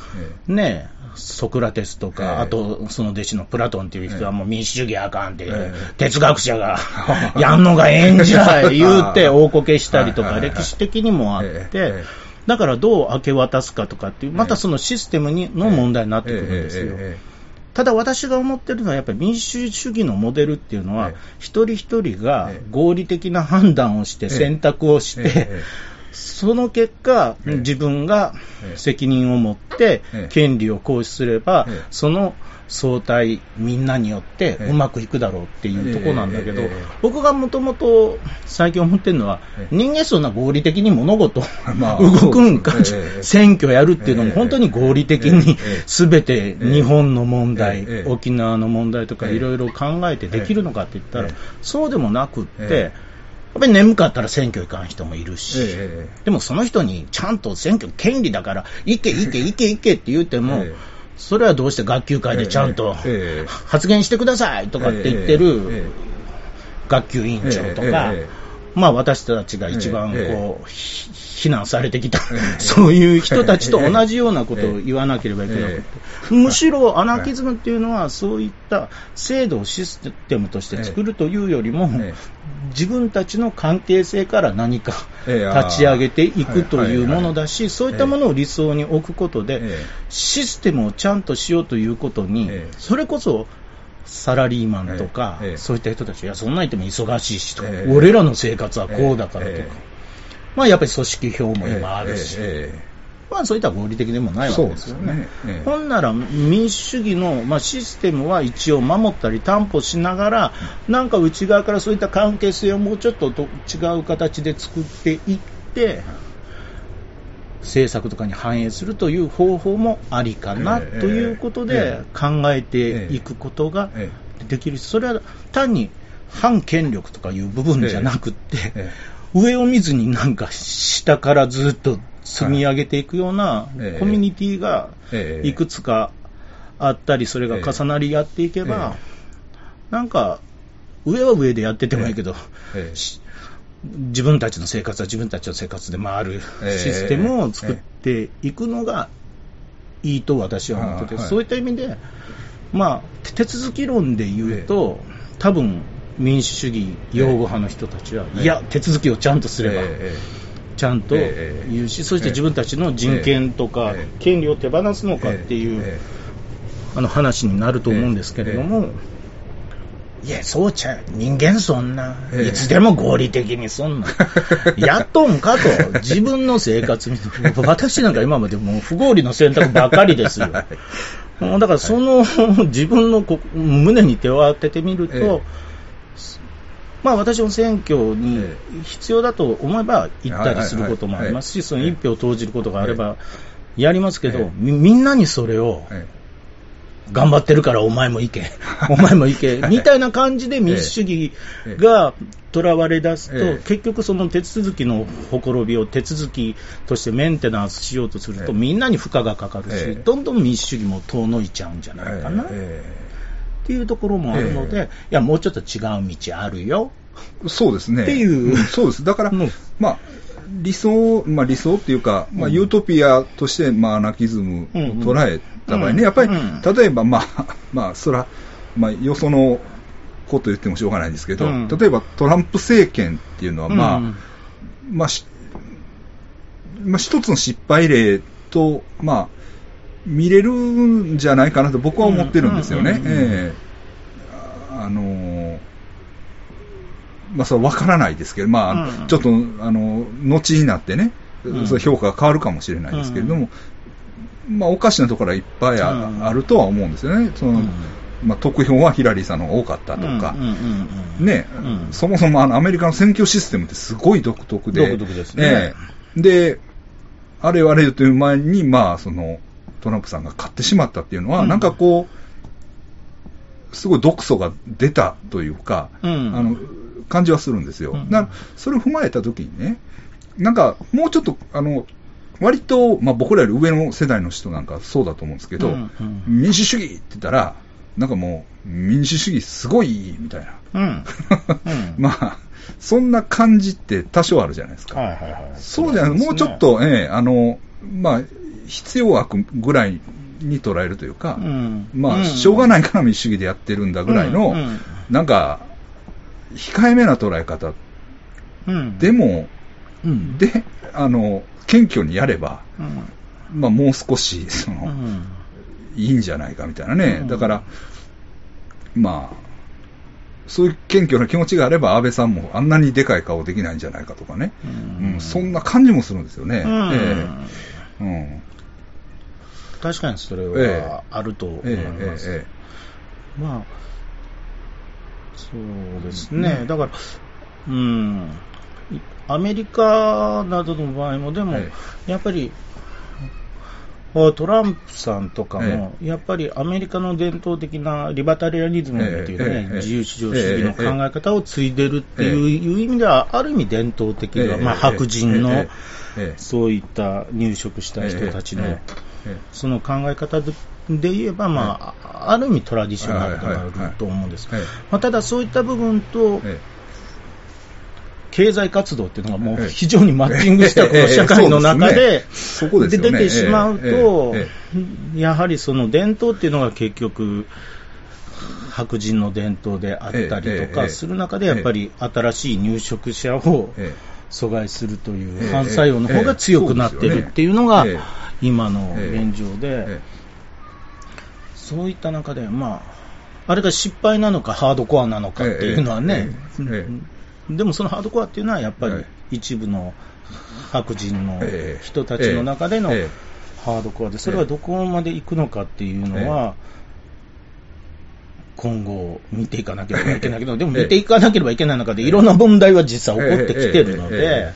ね、ソクラテスとか、ええ。あとその弟子のプラトンっていう人はもう民主主義あかんって、ええ。哲学者が <laughs> やんのがええんじゃい言うて <laughs> 大こけしたりとか、歴史的にもあっええ。てえ、だからどう明け渡すかとかっていう、またそのシステムにの問題になってくるんですよ。えただ私が思ってるのは、やっぱり民主主義のモデルっていうのはええ、一人一人がええ。合理的な判断をして、ええ。選択をしえて、え。その結果、ええ。自分がええ。責任を持ってええ、権利を行使すればええ、その相対、みんなによってええ。うまくいくだろうっていうところなんだけど僕がもともと最近思ってるのはえ、え。人間そんな合理的に物事 <laughs> まあ <laughs> 動くんか選挙やるっていうのもええ本当に合理的にええすべて日本の問題ええ、沖縄の問題とかええ。いろいろ考えてできるのかって言ったらええ、そうでもなくって、ええ。やっぱり眠かったら選挙行かん人もいるし、え。でもその人にちゃんと選挙権利だから、行け行け行け行けって言っても、ええそれはどうして学級会でちゃんとええ発言してくださいとかって言ってえるえ学級委員長とかまあ私たちが一番ええこう、ひ非難されてきたええ、そういう人たちと同じようなことを言わなければいけなくて。え、むしろアナキズムっていうのはそういった制度をシステムとして作るというよりもええ、自分たちの関係性から何かええ。立ち上げていくというものだはい。し、そういったものを理想に置くことでええ、システムをちゃんとしようということにええ、それこそサラリーマンとかええええ、そういった人たち、いや、そんなん言っても忙しいしとかえ、え。俺らの生活はこうだからとか。ええ、まあやっぱり組織票も今あるし、ええまあそういった合理的でもないわけですよね。ね。ええ。ほんなら民主主義の、まあ、システムは一応守ったり担保しながら、なんか内側からそういった関係性をもうちょっとと違う形で作っていって、政策とかに反映するという方法もありかなええということでえ考えていくことがえできる。し、それは単に反権力とかいう部分じゃなくって、え上を見ずになんか下からずっと積み上げていくようなええコミュニティがええいくつかあったり、それが重なり合っていけばえ、なんか上は上でやっててもいいけど、ええ。し自分たちの生活は自分たちの生活で回るええ。システムを作っていくのがいいと私は思ってて、あはい。そういった意味で、まあ、手続き論で言うと、多分民主主義擁護派の人たちは、ええ。いや、手続きをちゃんとすれば、えちゃんとええ言うし、そして自分たちの人権とかええ。権利を手放すのえかっていう、えあの話になると思うんですけれども、いや、そうちゃう、人間そんな、ええ。いつでも合理的にそんな、<laughs> やっとんかと、自分の生活に、私なんか今までもう不合理の選択ばっかりですよ。だからその、自分のこ胸に手を当ててみると、ええ。まあ私も選挙にえ必要だと思えば行ったりすることもありますし、その一票を投じることがあればやりますけど、ええ。みみんなにそれをえ頑張ってるからお前も行け、<laughs> お前も行け、みたいな感じで民主主義が囚われ出すと、ええ。結局その手続きのほころびを手続きとしてメンテナンスしようとすると、ええ。みんなに負荷がかかるし、ええ。どんどん民主主義も遠のいちゃうんじゃえないかな、っえ。ていうところもあるので、えいや、もうちょっと違う道あるよ。えそうですね。っていう。んそうです。だから、うん。まあ、理想、まあ理想っていうか、まあうん。ユートピアとして、まあアナキズムを捉えた場合ね、うん。やっぱり、うん。例えばまあ、<laughs> まあ、そら、まあ、よそのこと言ってもしょうがないんですけど、うん。例えばトランプ政権っていうのは、まあ、うん。まあ、しまあ、一つの失敗例と、まあ、見れるんじゃないかなと僕は思ってるんですよね。ええ。ああのーまあ、それは分からないですけど、まあ、うん。ちょっと、あの、後になってね、評価が変わるかもしれないですけれども、まあ、おかしなところはいっぱいあ,、るとは思うんですよね。その、うん。まあ、得票はヒラリーさんの方が多かったとか、ね、うん。そもそもあのアメリカの選挙システムってすごい独特で、独特ですね。ええ。で、あれよあれよという前に、まあ、そのトランプさんが勝ってしまったっていうのは、うん。なんかこう、すごい毒素が出たというか、うん。あの感じはするんですよ。うん。だからそれを踏まえたときにね、なんかもうちょっと、あの割と、まあ、僕らより上の世代の人なんかそうだと思うんですけど、うんうん。民主主義って言ったら、なんかもう、民主主義すごいみたいな。うん。うん。<laughs> まあ、そんな感じって多少あるじゃないですか。はいはいはい。そうじゃない、もうちょっ、と、ええあの、まあ、必要悪ぐらいに捉えるというか、うん。まあ、うん。しょうがないから民主主義でやってるんだぐらいの、うんうん。なんか、控えめな捉え方うん、でも、うん、で、あの、謙虚にやれば、うん。まあ、もう少し、その、うん。いいんじゃないかみたいなね。うん。だから、まあ、そういう謙虚な気持ちがあれば、安倍さんもあんなにでかい顔できないんじゃないかとかね。うん。うんそんな感じもするんですよね。うん。ええ。うん。確かにそれえはあると思いええます。ええ。まあ、そうですね、うんだから、うん、いアメリカなどの場合も、でも、えやっぱり、あトランプさんとかも、やっぱりアメリカの伝統的なリバタリアニズムっていうね、自由市場主義の考え方を継いでるっていう,、意味では、ある意味伝統的な、ええまあ、白人の、そういった入植した人たちの、その考え方でで言えば、まあ、ある意味トラディショナルではあると思うんです。まあ、ただそういった部分と、え経済活動っていうのがもうええ非常にマッチングしたこの社会の中ええで、出てしまうとええ、やはりその伝統っていうのが結局、白人の伝統であったりとかする中で、やっぱり新しい入植者をえ阻害するといえうえ反作用の方が強くなってるっていうのがええ今のええ現状で、えそういった中で、まあ、あれが失敗なのかハードコアなのかっていうのはね、でもそのハードコアっていうのはやっぱりはい。一部の白人のええ。人たちの中でのええ。ハードコアで、それはどこまで行くのかっていうのは、今後見ていかなければいけないけど、でも見ていかなければいけない中でいろんな問題は実際起こってきてるのでえ、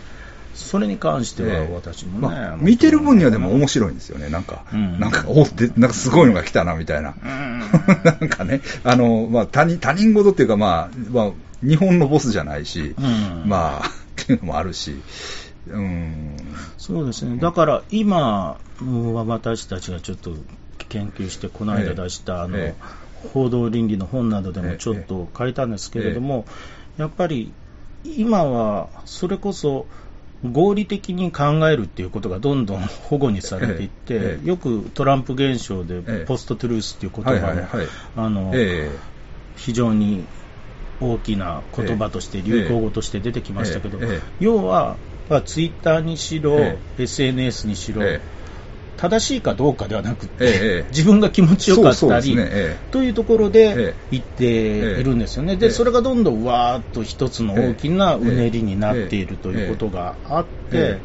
それに関してはええ。私もね、まあ、見てる分にはでも面白いんですよね。なんか、うんなんか、おって、なんかすごいのが来たな、みたいな。うん。<laughs> なんかね、あの、まあ、他人、他人事っていうか、まあ、まあ、日本のボスじゃないし、うん。まあ、<laughs> っていうのもあるし、うん。そうですね、だから今、私たちがちょっと研究して、この間出した、あのえ報道倫理の本などでええもちょっと書いたんですけれども、やっぱり今はそれこそ合理的に考えるっていうことがどんどん保護にされていって、ええ。よくトランプ現象でええ。ポストトゥルースっていう言葉も。あのえ。非常に大きな言葉として、流行語として出てきましたけど、要は、まあツイッターにしろ、え SNS にしろ、え正しいかどうかではなくて、自分が気持ちよかったり、というところえでえ言っているんですよね、ええ。でそれがどんどんわーっと一つの大きなうねりになっているということがあって、え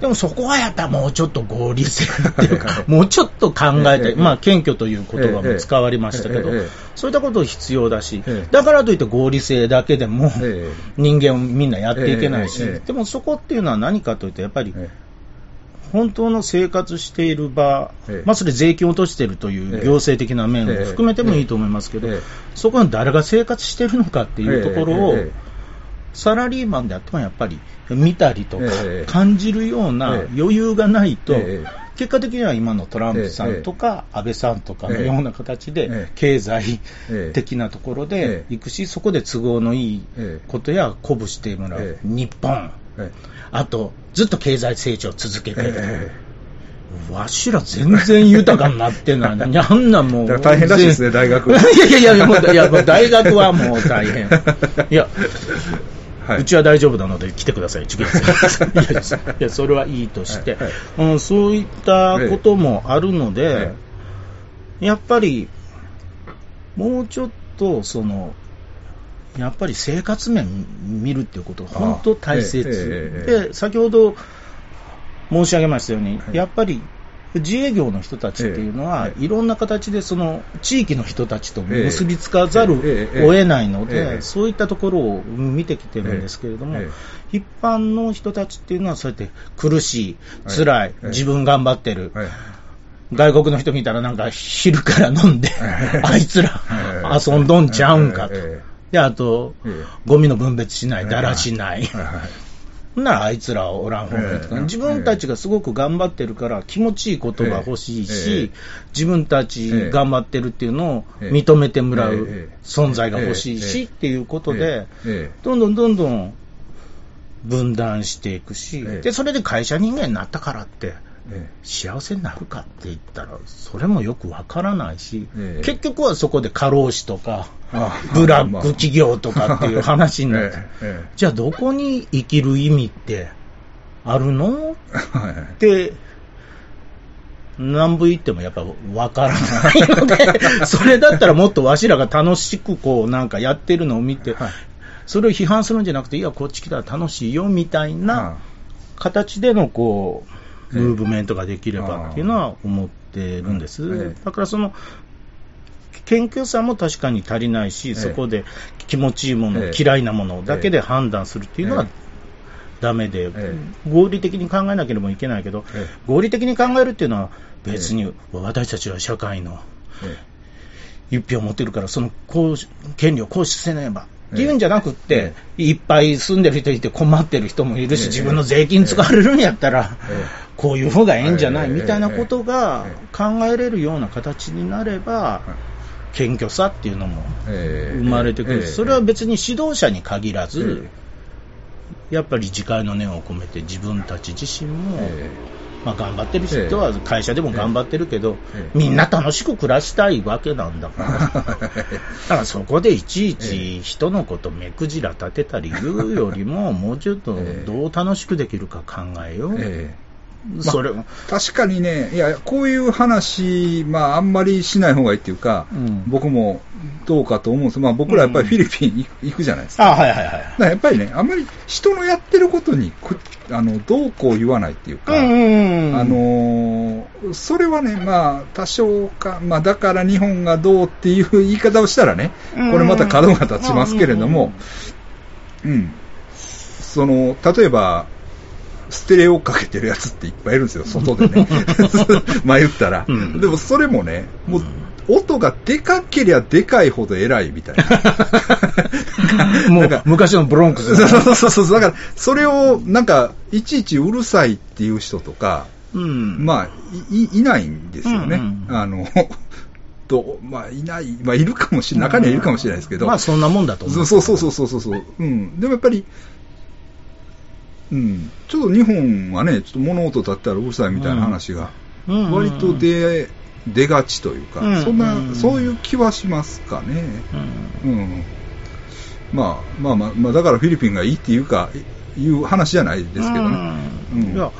でもそこはやっぱもうちょっと合理性っていうか、もうちょっと考えて、ええまあ謙虚という言葉も使われましたけどそういったこと必要だしええ、だからといって合理性だけでもええ。人間をみんなやっていけないしでもそこっていうのは何かというと、やっぱりえ本当の生活している場ええ、まあそれ税金を落としているというええ行政的な面を含めてもいいと思いますけどええ、そこに誰が生活しているのかっていうところをサラリーマンであってもやっぱり見たりとかええ。感じるようなええ。余裕がないとええ、結果的には今のトランプさんとか安倍さんとかのような形でええ。経済ええ的なところえでえ行くし、そこで都合のいいええ。ことや鼓舞してもらうええ。日本、えあとずっと経済成長を続けてる。えわしら全然豊かになってないのに、<laughs> あんなもう。大変らしいですね大学。<laughs> いやいやいや、いや大学はもう大変。<laughs> いや、はいうちは大丈夫なので来てください、授業生いやいやいや、それはいいとして、はいうん、そういったこともあるので、やっぱり、もうちょっと、その、やっぱり生活面見るっていうことが本当大切。で、先ほど申し上げましたように、はい。やっぱり自営業の人たちっていうのは、ええいろんな形でその地域の人たちと結びつかざるを得ないのえで、えそういったところを見てきてるんですけれども、え一般の人たちっていうのはそうやって苦しい、はい。辛い、ええ。自分頑張ってる、はい。外国の人見たらなんか昼から飲んで、<laughs> あいつら遊んどんちゃうんかと。えで、あとええ、ゴミの分別しない、えだらしない。ほんならあいつらおらん方がいいとか、ええ。自分たちがすごく頑張ってるから気持ちいいことが欲しいえしえ、自分たち頑張ってるっていうのをええ認めてもらえうえ存在が欲しいええ。しっていうことで、ええ。どんどんどんどん分断していくし、ええ。で、それで会社人間になったからって、え幸せになるかって言ったら、それもよくわからないし、ええ。結局はそこで過労死とか、あブラック企業とかっていう話になって、じゃあどこに生きる意味ってあるの？って、南部行ってもやっぱわからないので、<laughs> それだったらもっとわしらが楽しくこうなんかやってるのを見て、はい。それを批判するんじゃなくて、いや、こっち来たら楽しいよみたいな形でのこう、ええムーブメントができればっていうのは思ってるんです。ええ。だからその、謙虚さも確かに足りないし、えそこで気持ちいいもの、ええ。嫌いなものだけで判断するっていうのはえダメで、え合理的に考えなければいけないけど、ええ。合理的に考えるっていうのは別に私たちは社会のえ一票を持ってるから、その権利を行使せねば。っていうんじゃなくって、いっぱい住んでる人いて困ってる人もいるし、ええ。自分の税金使われるんやったらええ、こういう方がええんじゃないええみたいなことがええ考えれるような形になれば、謙虚さっていうのもええ。生まれてくる。ええ。それは別に指導者に限らえず、やっぱり自戒の念を込めて自分たち自身も、えまあ、頑張ってる人は会社でも頑張ってるけど、ええ。みんな楽しく暮らしたいわけなんだから。<laughs> だからそこでいちいち人のこと目くじら立てたり言うよりも、<laughs> もうちょっとええどう楽しくできるか考えよう。ええそれ、確かにね、いや、こういう話、まあ、あんまりしない方がいいっていうか、うん僕もどうかと思うんですまあ、僕らやっぱりフィリピン行くじゃないですか。あはいはいはい。だからやっぱりね、あんまり人のやってることにくあのどうこう言わないっていうか、うんうんうん。あのーそれはね、まあ、多少か、まあ、だから日本がどうっていう言い方をしたらね、うんこれまた角が立ちますけれども、うん。その、例えば、ステレオかけてるやつっていっぱいいるんですよ、外でね。<laughs> まあ言ったら。うんでもそれもね、もう、音がでかけりゃでかいほど偉いみたいな。<laughs> もう昔のブロンクスそうそうそうそう。だから、それを、なんか、いちいちうるさいっていう人とか、うん。まあ、い、いいないんですよね。うんうんあの、<laughs> と、まあ、いない、まあ、いるかもしれない、中にはいるかもしれないですけど。まあそんなもんだと思う。そうそうそうそうそうそう。うん。でもやっぱり、うん。ちょっと日本はね、ちょっと物音立ったらうるさいみたいな話が、割と出、出がちというか、うん。そんな、うん。そういう気はしますかね。うん。うん。まあまあまあ、まあ、だからフィリピンがいいっていうか、いう話じゃないですけどね。うん。いや、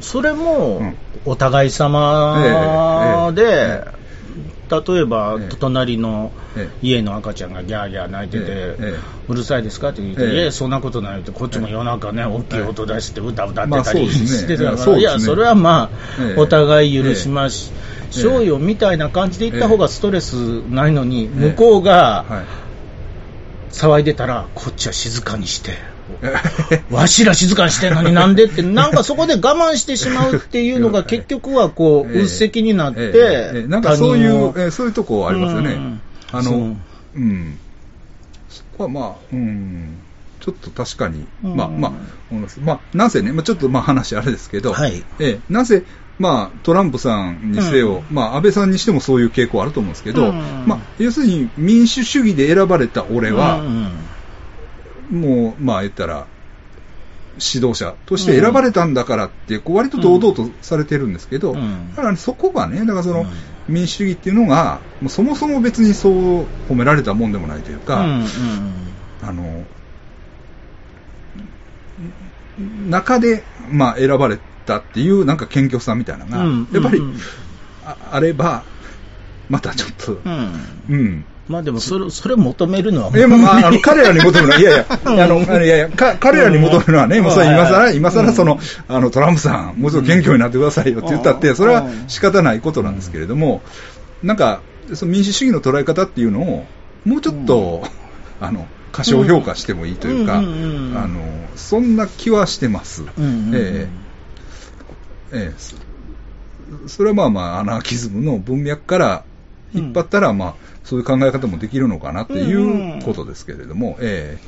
それもうん。お互い様で、えええ例えばええ。隣のえ家の赤ちゃんがギャーギャー泣いてて、うるさいですか？って言って、ええいや、そんなことないって、こっちも夜中ね、大きい音出して歌歌ってたりしてたから、いや、それはまあ、ええ。お互い許しましょうよみたいな感じで言った方えがストレスないのに、向こうがはい。騒いでたら、こっちは静かにして。<laughs> わしら静かにしてんのになんでって、なんかそこで我慢してしまうっていうのが <laughs> 結局はこう、ええ。うっせきになって、なんかそういう、えーそういうとこありますよね。うん。あのそう、うん。そこはまあ、うん。ちょっと確かに、うん。まあまあ、まあ、なぜね、まあ、ちょっとまあ話あれですけど、はい。ええ。なぜ、まあ、トランプさんにせよ、うん。まあ、安倍さんにしてもそういう傾向あると思うんですけど、うん。まあ、要するに民主主義で選ばれた俺は、うんもう、まあ言ったら、指導者として選ばれたんだからって、こう割と堂々とされてるんですけど、うん。だからねそこがね、だからその、うん。民主主義っていうのが、もうそもそも別にそう褒められたもんでもないというか、あの、中で、まあ、選ばれたっていうなんか謙虚さみたいなのが、うんやっぱり、うんああれば、またちょっと、うん。うん。まあでもそれ、それ求めるのはもうえ、まあ、まあ、あの、彼らに求めるのは、いやいや、あの、いやいや、か彼らに求めるのはね、もうそれ今更、今更その、あの、トランプさん、もうちょっと謙虚になってくださいよって言ったって、それは仕方ないことなんですけれども、なんか、その民主主義の捉え方っていうのを、もうちょっと、あの、過小評価してもいいというか、あの、そんな気はしてます。ええ。それはまあまあ、アナーキズムの文脈から引っ張ったら、まあ、そういう考え方もできるのかなっていうことですけれども、え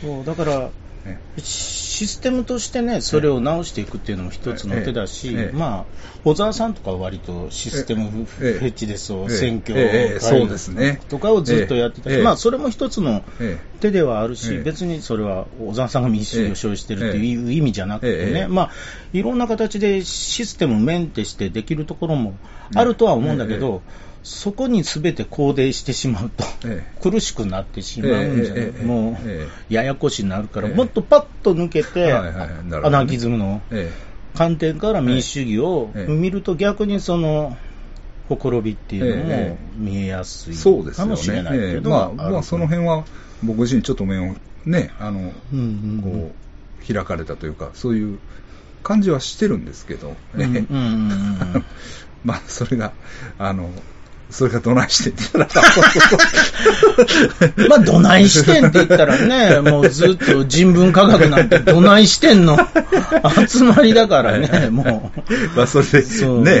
そう、だから、ええ。システムとしてね、それを直していくっていうのも一つの手だし、ええ。ええ。まあ、小沢さんとかは割とシステムフェチですを、ええ。選挙そうですね。とかをずっとやってたし、ええ。まあ、それも一つのえ手ではあるし、ええ。別にそれは小沢さんが民主主義を消費してるっていう意味じゃなくてええ。ね、まあ、いろんな形でシステムをメンテしてできるところもあるとは思うんだけど、そこに全て肯定してしまうと、え苦しくなってしまうんじゃない、ええええもう、えややこしになるから、ええ。もっとパッと抜けて、はいはいね。アナーキズムのえ観点から民主主義をええ。見ると逆にその、ほころびっていうのもええ見えやすいそうですよかもしれね。ないけど、ええ。まあ、まあ、その辺は、僕自身ちょっと面をね、あの、うんうんこう、開かれたというか、そういう感じはしてるんですけど、うんうんうんうん。<laughs> まあ、それが、あの、それがどないしてって言ったら、<laughs> まあ、どないしてんって言ったらね、<laughs> もうずっと人文科学なんてどないしてんの？<laughs> 集まりだからね、もう。まあ、それで、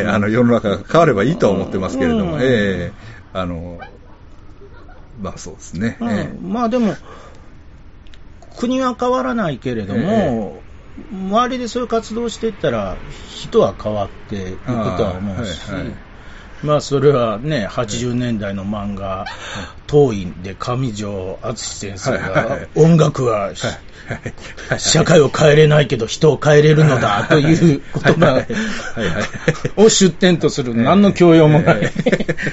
ね、あの、世の中が変わればいいとは思ってますけれども、うん。ええ。あの、まあ、そうですね。うん。えまあでも、国は変わらないけれども、周りでそういう活動をしていったら、人は変わっていくとは思うし、あーはいはいまあそれはね、80年代の漫画、当院で上条敦先生がはい、音楽は社会を変えれないけど人を変えれるのだという言葉を出典とする、何の教養もない。え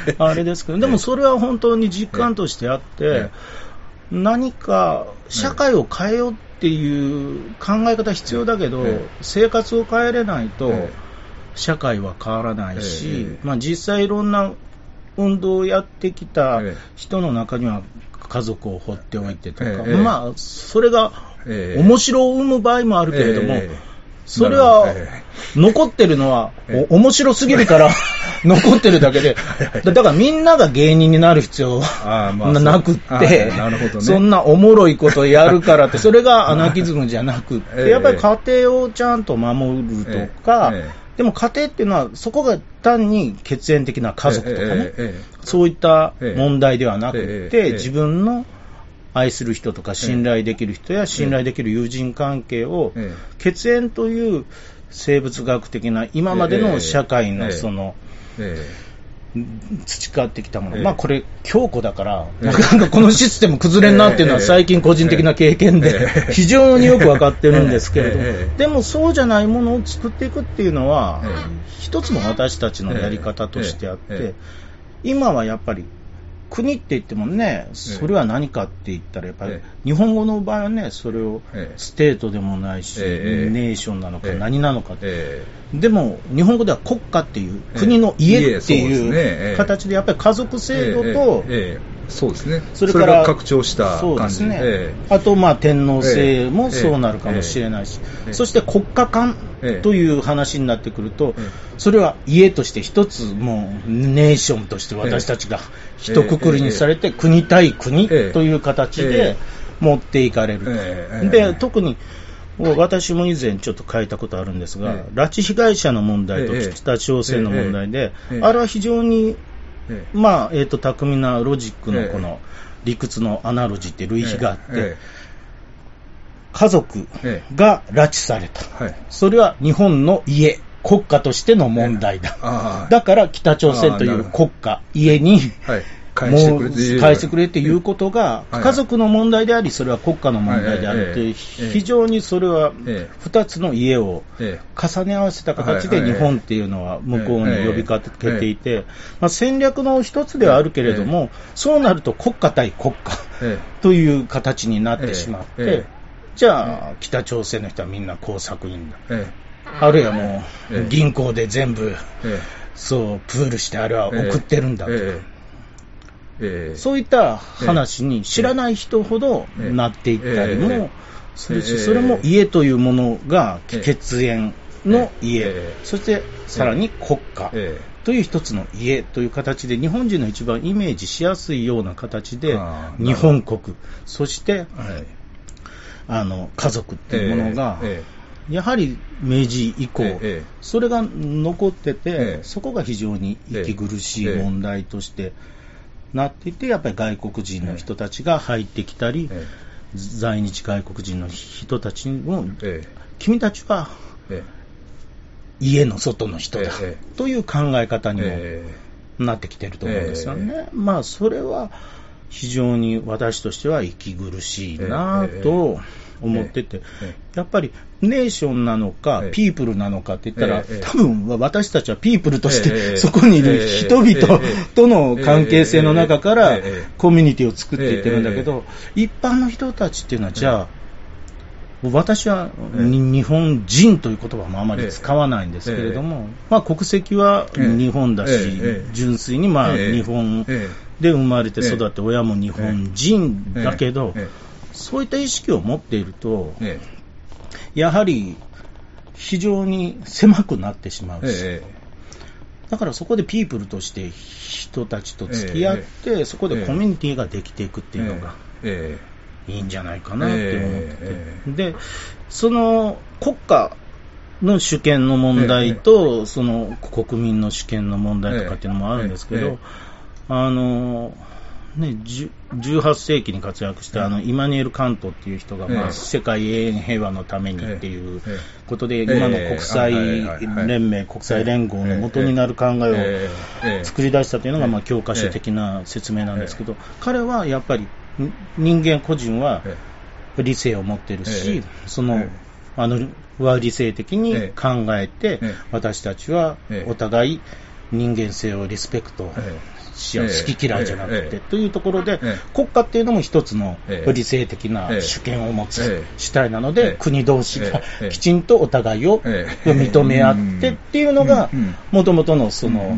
え、あれですけど、でもそれは本当に実感としてあって、何か社会を変えようってい。う考え方必要だけどええ、生活を変えれない。とえ社会は変わらないしええ、まあ実際いろんな運動をやってきたええ。人の中には家族を放っておいてとかえ、えまあそれがええ。面白を生む場合もあるけれどもええ、それは残ってるのはええ。お面白すぎるから残ってるだけで、だだからみんなが芸人になる必要あーまあななくってそんなおもろいことやるからって、それがアナキズムじゃなくっ <laughs> ええ。て、やっぱり家庭をちゃんと守るとかでも家庭っていうのは、そこが単に血縁的な家族とかね、ええええそういった問題ではなくええええて、自分の愛する人とか信頼できる人や信頼できる友人関係をええ。血縁という生物学的な今までの社会のそのえ培ってきたもの、ええ。まあこれ強固だから、ええ。なかなかこのシステム崩れんなっていうのはええ。最近個人的な経験でええ。非常によくわかってるんですけれども。ええ、でもそうじゃないものを作っていくっていうのはええ、一つの私たちのやり方としてあって、今はやっぱり国って言ってもね、それは何かって言ったら、やっぱり日本語の場合はね、それをステートでもないし、ネーションなのか何なのか、でも日本語では国家っていう、国の家っていう形で、やっぱり家族制度と、そうですね。それから拡張した感じ。ね。えあと、まあ、天皇制もそうなるかもしれないし、そして国家間という話になってくると、それは家として一つ、もう、ネーションとして私たちが一括りにされて、国対国という形で持っていかれると。で、特に、私も以前ちょっと書いたことあるんですが、拉致被害者の問題と北朝鮮の問題で、あれは非常にまあ、えっ、ー、と、巧みなロジックのこの理屈のアナロジーって類比があって、家族が拉致された。それは日本の家、国家としての問題だ。だから北朝鮮という国家、家に、返してくれて返してくれっていうことが、家族の問題であり、それは国家の問題であるという、非常にそれは2つの家を重ね合わせた形で日本っていうのは向こうに呼びかけていて、まあ、戦略の一つではあるけれども、そうなると国家対国家という形になってしまって、じゃあ、北朝鮮の人はみんな工作員だ。あるいはもう、銀行で全部、そう、プールしてあれは送ってるんだと。えー、そういった話に知らない人ほどなっていったりもするし、それも家というものが血縁の家、そしてさらに国家という一つの家という形で、日本人の一番イメージしやすいような形で、日本国、そして、あの家族っていうものが、やはり明治以降、それが残ってて、そこが非常に息苦しい問題として、なっていて、やっぱり外国人の人たちが入ってきたり、ええ、在日外国人の人たちも、え、君たちは家の外の人だ、という考え方にもなってきてると思うんですよね。まあ、それは非常に私としては息苦しいなと。思ってて、やっぱりネーションなのか、ピープルなのかって言ったら、多分私たちはピープルとしてそこにいる人々との関係性の中からコミュニティを作っていってるんだけど、一般の人たちっていうのは、じゃあ、私は日本人という言葉もあまり使わないんですけれども、まあ、国籍は日本だし、純粋にまあ日本で生まれて育って親も日本人だけど、そういった意識を持っていると、ええ、やはり非常に狭くなってしまうし、え、だからそこでピープルとして人たちと付き合って、そこでコミュニティができていくっていうのがいいんじゃないかなって思って。て、でその国家の主権の問題と、その国民の主権の問題とかっていうのもあるんですけど、あのね、18世紀に活躍した、あのイマニュエル・カントっていう人が、まあ、世界永遠平和のためにっていうことで、今の国際連盟、国際連合の元になる考えを作り出したというのが、まあ、教科書的な説明なんですけど、彼はやっぱり人間個人は理性を持ってるし、そのあのは理性的に考えて、私たちはお互い人間性をリスペクトしよう、好き嫌いじゃなくて、というところで、国家っていうのも一つの理性的な主権を持つ主体なので、国同士がきちんとお互いを認め合ってっていうのが、もともとのその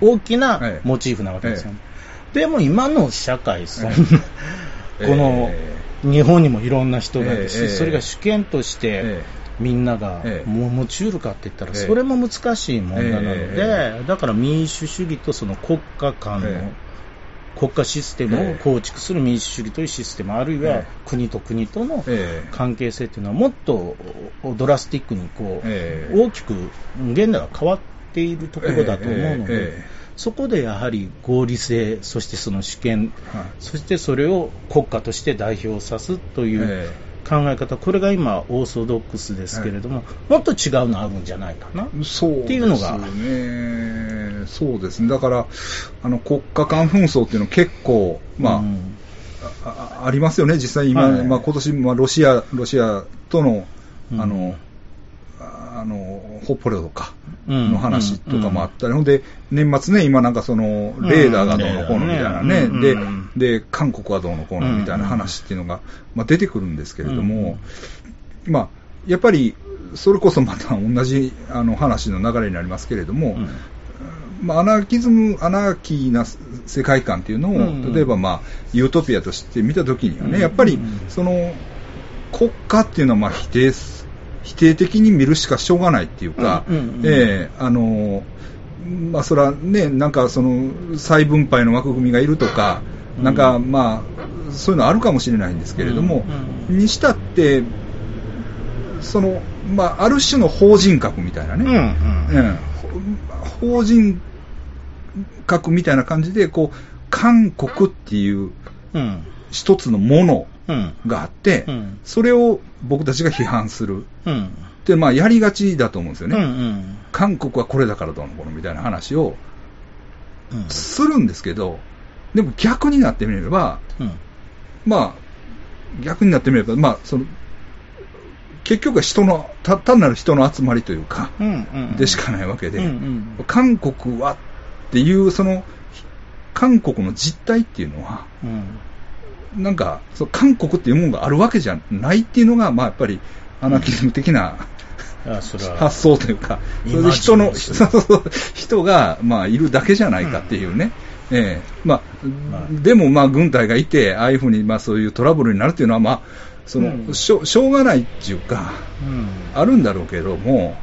大きなモチーフなわけですよね。でも今の社会、そんな、この日本にもいろんな人がいるし、それが主権としてみんながもう持ちうるかって言ったら、それも難しい問題なので、だから民主主義とその国家間の国家システムを構築する民主主義というシステム、あるいは国と国との関係性というのは、もっとドラスティックにこう大きく現代は変わっているところだと思うので、そこでやはり合理性、そしてその主権、そしてそれを国家として代表さすという考え方、これが今、オーソドックスですけれども、はい、もっと違うのあるんじゃないかな？そうっていうのが。ね、そうですね、だからあの国家間紛争っていうのは結構、まあ、うん、あありますよね、実際今、はい、まあ、今年、まあ、ロシアロシアとのあの、うん、北方領土か、の話とかもあったり、ほんで、年末ね、今なんかその、レーダーがどうのこうのみたいなね、で、で、韓国はどうのこうのみたいな話っていうのが、まあ、出てくるんですけれども、まあ、やっぱり、それこそまた同じあの話の流れになりますけれども、まあ、アナーキズム、アナーキーな世界観っていうのを、例えば、まあ、ユートピアとして見たときにはね、やっぱり、その、国家っていうのはまあ否定否定的に見るしかしょうがないっていうか、ええあのまあ、それはね、なんかその再分配の枠組みがいるとか、なんかまあ、そういうのあるかもしれないんですけれども、にしたって、その、まあ、ある種の法人格みたいなね、うんうん、法人格みたいな感じで、こう、韓国っていう一つのものがあって、うん、それを僕たちが批判する。うん、で、まあ、やりがちだと思うんですよね。うんうん、韓国はこれだからどうのこうのみたいな話をするんですけど、でも逆になってみれば、まあ、逆になってみれば、まあ、その、結局は人の、単なる人の集まりというか、でしかないわけで、韓国はっていう、その、韓国の実態っていうのは、なんか、そ韓国っていうものがあるわけじゃないっていうのが、まあやっぱり、アナキズム的な、発想というか、それで人の、人が、まあ、いるだけじゃないかっていうね。うん、ええ。まあ、まあ、でもまあ軍隊がいて、ああいうふうにまあそういうトラブルになるっていうのは、まあ、その、うん、しょしょうがないっていうか、うん、あるんだろうけども、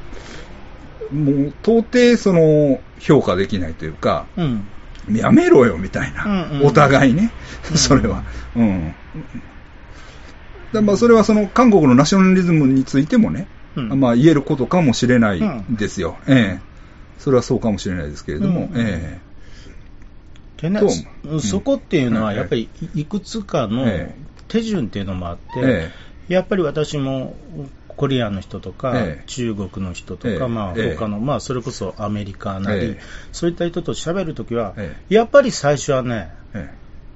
もう到底その評価できないというか、うん、やめろよみたいな、うんうん、お互いね、それは。うん。だまあそれはその韓国のナショナリズムについてもね、うん、まあ言えることかもしれないですよ。うん、ええ。それはそうかもしれないですけれども、うん、ええ。ね、そこっていうのは、やっぱりいくつかの手順っていうのもあって、ええ、やっぱり私もコリアンの人とか、ええ、中国の人とか、ええ、まあ他の、まあそれこそアメリカなり、そういった人と喋るときは、やっぱり最初はね、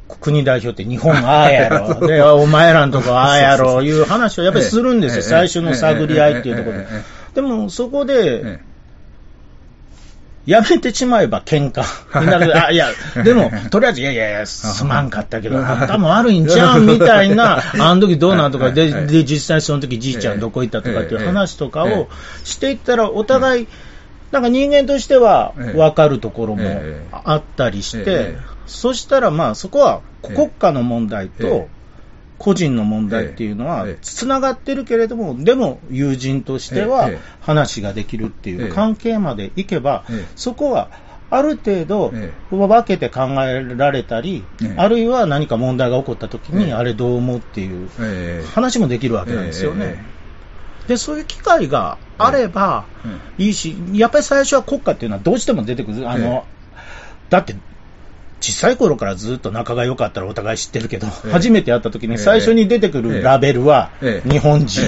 国代表って日本ああやろ、<laughs> で、お前らのとこああやろ、いう話をやっぱりするんですよ、最初の探り合いっていうところで。でもそこで、やめてしまえば喧嘩。になる。あ、いや、<laughs> でも、とりあえず、いやいやいや、すまんかったけど、あん。たも悪いんちゃうみたいな、<laughs> あの時どうなんとか、で、で、実際その時じいちゃんどこ行ったとかっていう話とかをしていったら、お互い、なんか人間としては分かるところもあったりして、そしたらまあそこは国家の問題と、個人の問題っていうのはつながってるけれども、でも友人としては話ができるっていう関係までいけば、そこはある程度分けて考えられたり、あるいは何か問題が起こった時に、あれどう思うっていう話もできるわけなんですよね。で、そういう機会があればいいし、やっぱり最初は国家っていうのはどうしても出てくる。あの、だって小さい頃からずっと仲が良かったらお互い知ってるけど、え初めて会った時に最初に出てくるラベルは、日本人、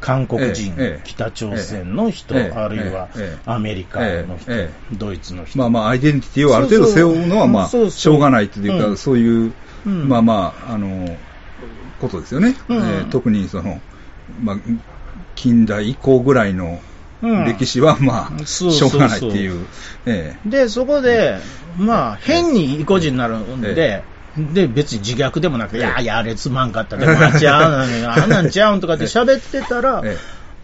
韓国人、北朝鮮の人、あるいはアメリカの人、ドイツの人。まあまあ、アイデンティティをある程度背負うのは、まあ、しょうがないというか、そういう、まあまあ、あの、ことですよね。特にその、まあ、近代以降ぐらいの、歴史はまあ、しょうがないっていう。で、そこで、まあ、変に意固地になるんで、で、別に自虐でもなく、いやいや、あれつまんかったで、あちゃう <laughs> あんなんちゃうんとかって喋ってたら、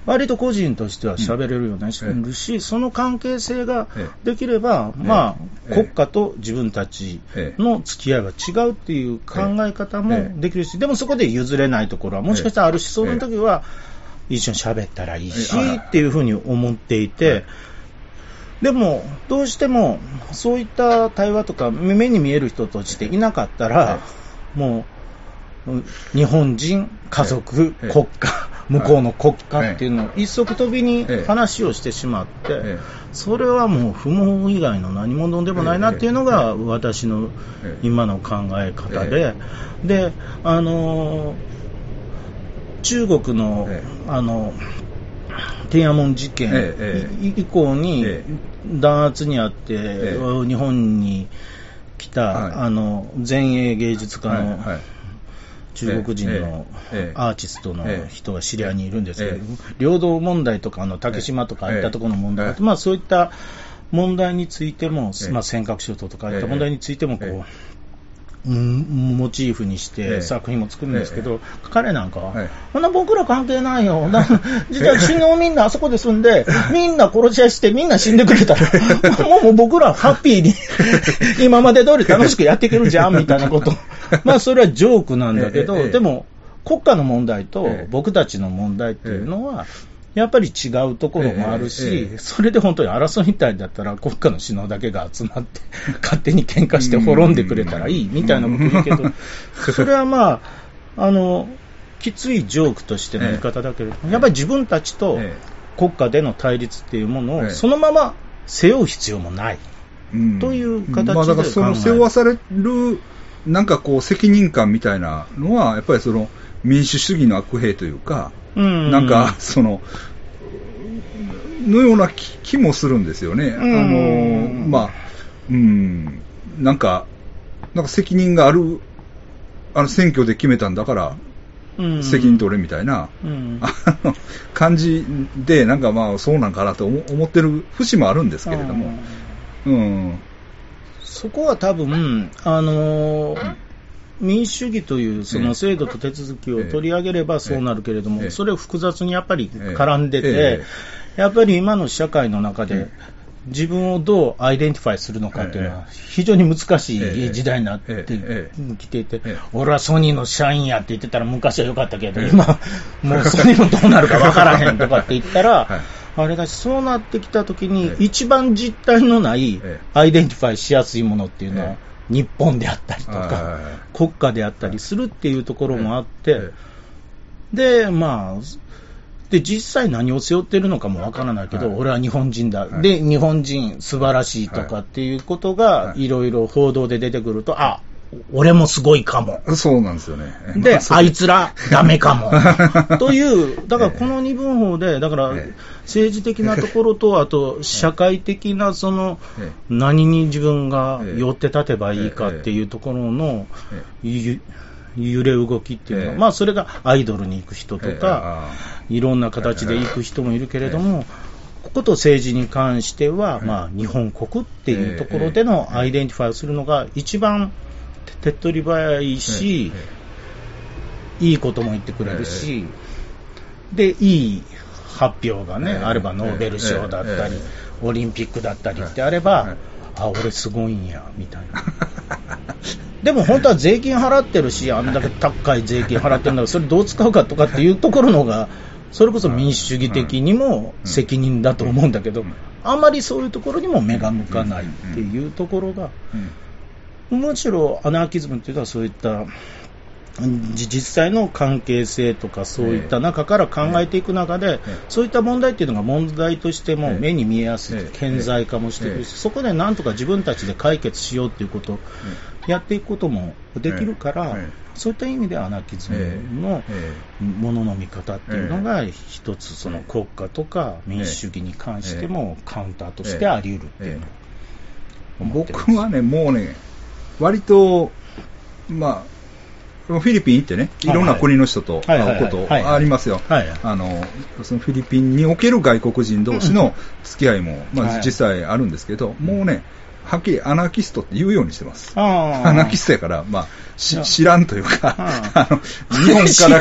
割と個人としては喋れるようになるし、その関係性ができれば、まあ、国家と自分たちの付き合いは違うっていう考え方もできるし、でもそこで譲れないところはもしかしたらあるし、その時は一緒に喋ったらいいしっていうふうに思っていて、でも、どうしても、そういった対話とか、目に見える人としていなかったら、もう、日本人、家族、国家、向こうの国家っていうのを一足飛びに話をしてしまって、それはもう不毛以外の何者でもないなっていうのが私の今の考え方で、で、あの、中国の、あの、天安門事件以降に弾圧にあって、日本に来た、あの前衛芸術家の、中国人のええアーティストのええ。人が知り合いにいるんですけど、え領土問題とか、あの竹島とかああいったところの問題、ええ。まあ、そういった問題についても、ええ。まあ、尖閣諸島とかああいったええ。問題についてもこう、モチーフにしええ。て作品も作るんですけど、え彼なんかは、はいそんな僕ら関係ないよ、<laughs> な実は首脳みんなあそこで住んで、みんな殺し合いして、みんな死んでくれたら、もうもう僕らハッピーに、今まで通り楽しくやっていけるじゃんみたいなこと、まあそれはジョークなんだけど、ええ。ええ。でも国家の問題とええ。僕たちの問題っていうのは、やっぱり違うところもあるし、ええええそれで本当に争いみたいだったら、国家の首脳だけが集まって、<laughs> 勝手に喧嘩して滅んでくれたらいいみたいなこと言うけど、それはまあ、あの、きついジョークとしての言い方だけれども、やっぱり自分たちとえ国家での対立っていうものええ。をそのまま背負う必要もない。うん。という形でまあ、だからその背負わされる、なんかこう、責任感みたいなのは、やっぱりその民主主義の悪兵というか、うん。なんか、その、のような気気もするんですよね。あうん。の、まあ、うん、なんか、なんか責任がある、あの選挙で決めたんだから、うん。責任取れみたいな、感じで、なんかまあそうなんかなと思思ってる節もあるんですけれども、うん、そこは多分、あのー民主主義というそええの制度と手続きを取り上げればそうなるけれども、ええそれを複雑にやっぱりええ絡んでて、えやっぱり今の社会の中でえ、自分をどうアイデンティファイするのかっていうのえは非常に難しええい時代になってきていてええ、俺はソニーの社員やって言ってたら昔は良かったけど、今、もうソニーもどうなるか分からへんとかって言ったら、<laughs> はい。あれだし、そうなってきたときにえ、え一番実体のないええアイデンティファイしやすいものっていうのはえ、日本であったりとか、国家であったりするっていうところもあっえて、で、まあ、で、実際何を背負ってるのかもわからないけど、はい俺は日本人だ。はいで、日本人素晴らしいとかっていうことがは、いいろいろ報道で出てくると、あ、俺もすごいかも。えそうなんですよね。で、<laughs> まあいつらダメかも。<laughs> という、だからこの二分法で、だからええ政治的なところと、あと社会的なそのええ。何に自分がええ寄って立てばいいかっていうところの揺れ動きっていうのは、ええ。まあそれがアイドルに行く人とええ。か、あ。いろんな形で行く人もいるけれども、ここと政治に関しては、ええまあ日本国っていうところでのアイデンティファイをするのが一番手っ取り早いし、いいことも言ってくれるし、で、いい発表がね、ええ。あればノーベル賞だったりええ、オリンピックだったりってあれはばい、あ、俺すごいんや、みたいな。<laughs> でも本当は税金払ってるし、あんだけ高い税金払ってるんだから、それどう使うかとかっていうところのが、それこそ民主主義的にも責任だと思うんだけどうん、あんまりそういうところにも目が向かないっていうところが、うん。むしろアナーキズムっていうのはそういったじ実際の関係性とかそういった中から考えていく中で、ええ。そういった問題っていうのが問題としてもええ。目に見えやすい、ええ。顕在化もしていくし、ええ。そこでなんとか自分たちで解決しようっていうことをやっていくこともできるから、ええ。そういった意味でアナーキズムのえものの見方っていうのが一つその国家とか民主主義に関してもカウンターとしてあり得るっていう僕はね、もうね、割と、まあ、フィリピン行ってね、いろんな国の人と会うことありますよ。はいあの、そのフィリピンにおける外国人同士の付き合いも、まあはい実際あるんですけど、もうね、はっきりアナーキストって言うようにしてます。アナーキストやから、まあ、知らんというか、ああの、日本か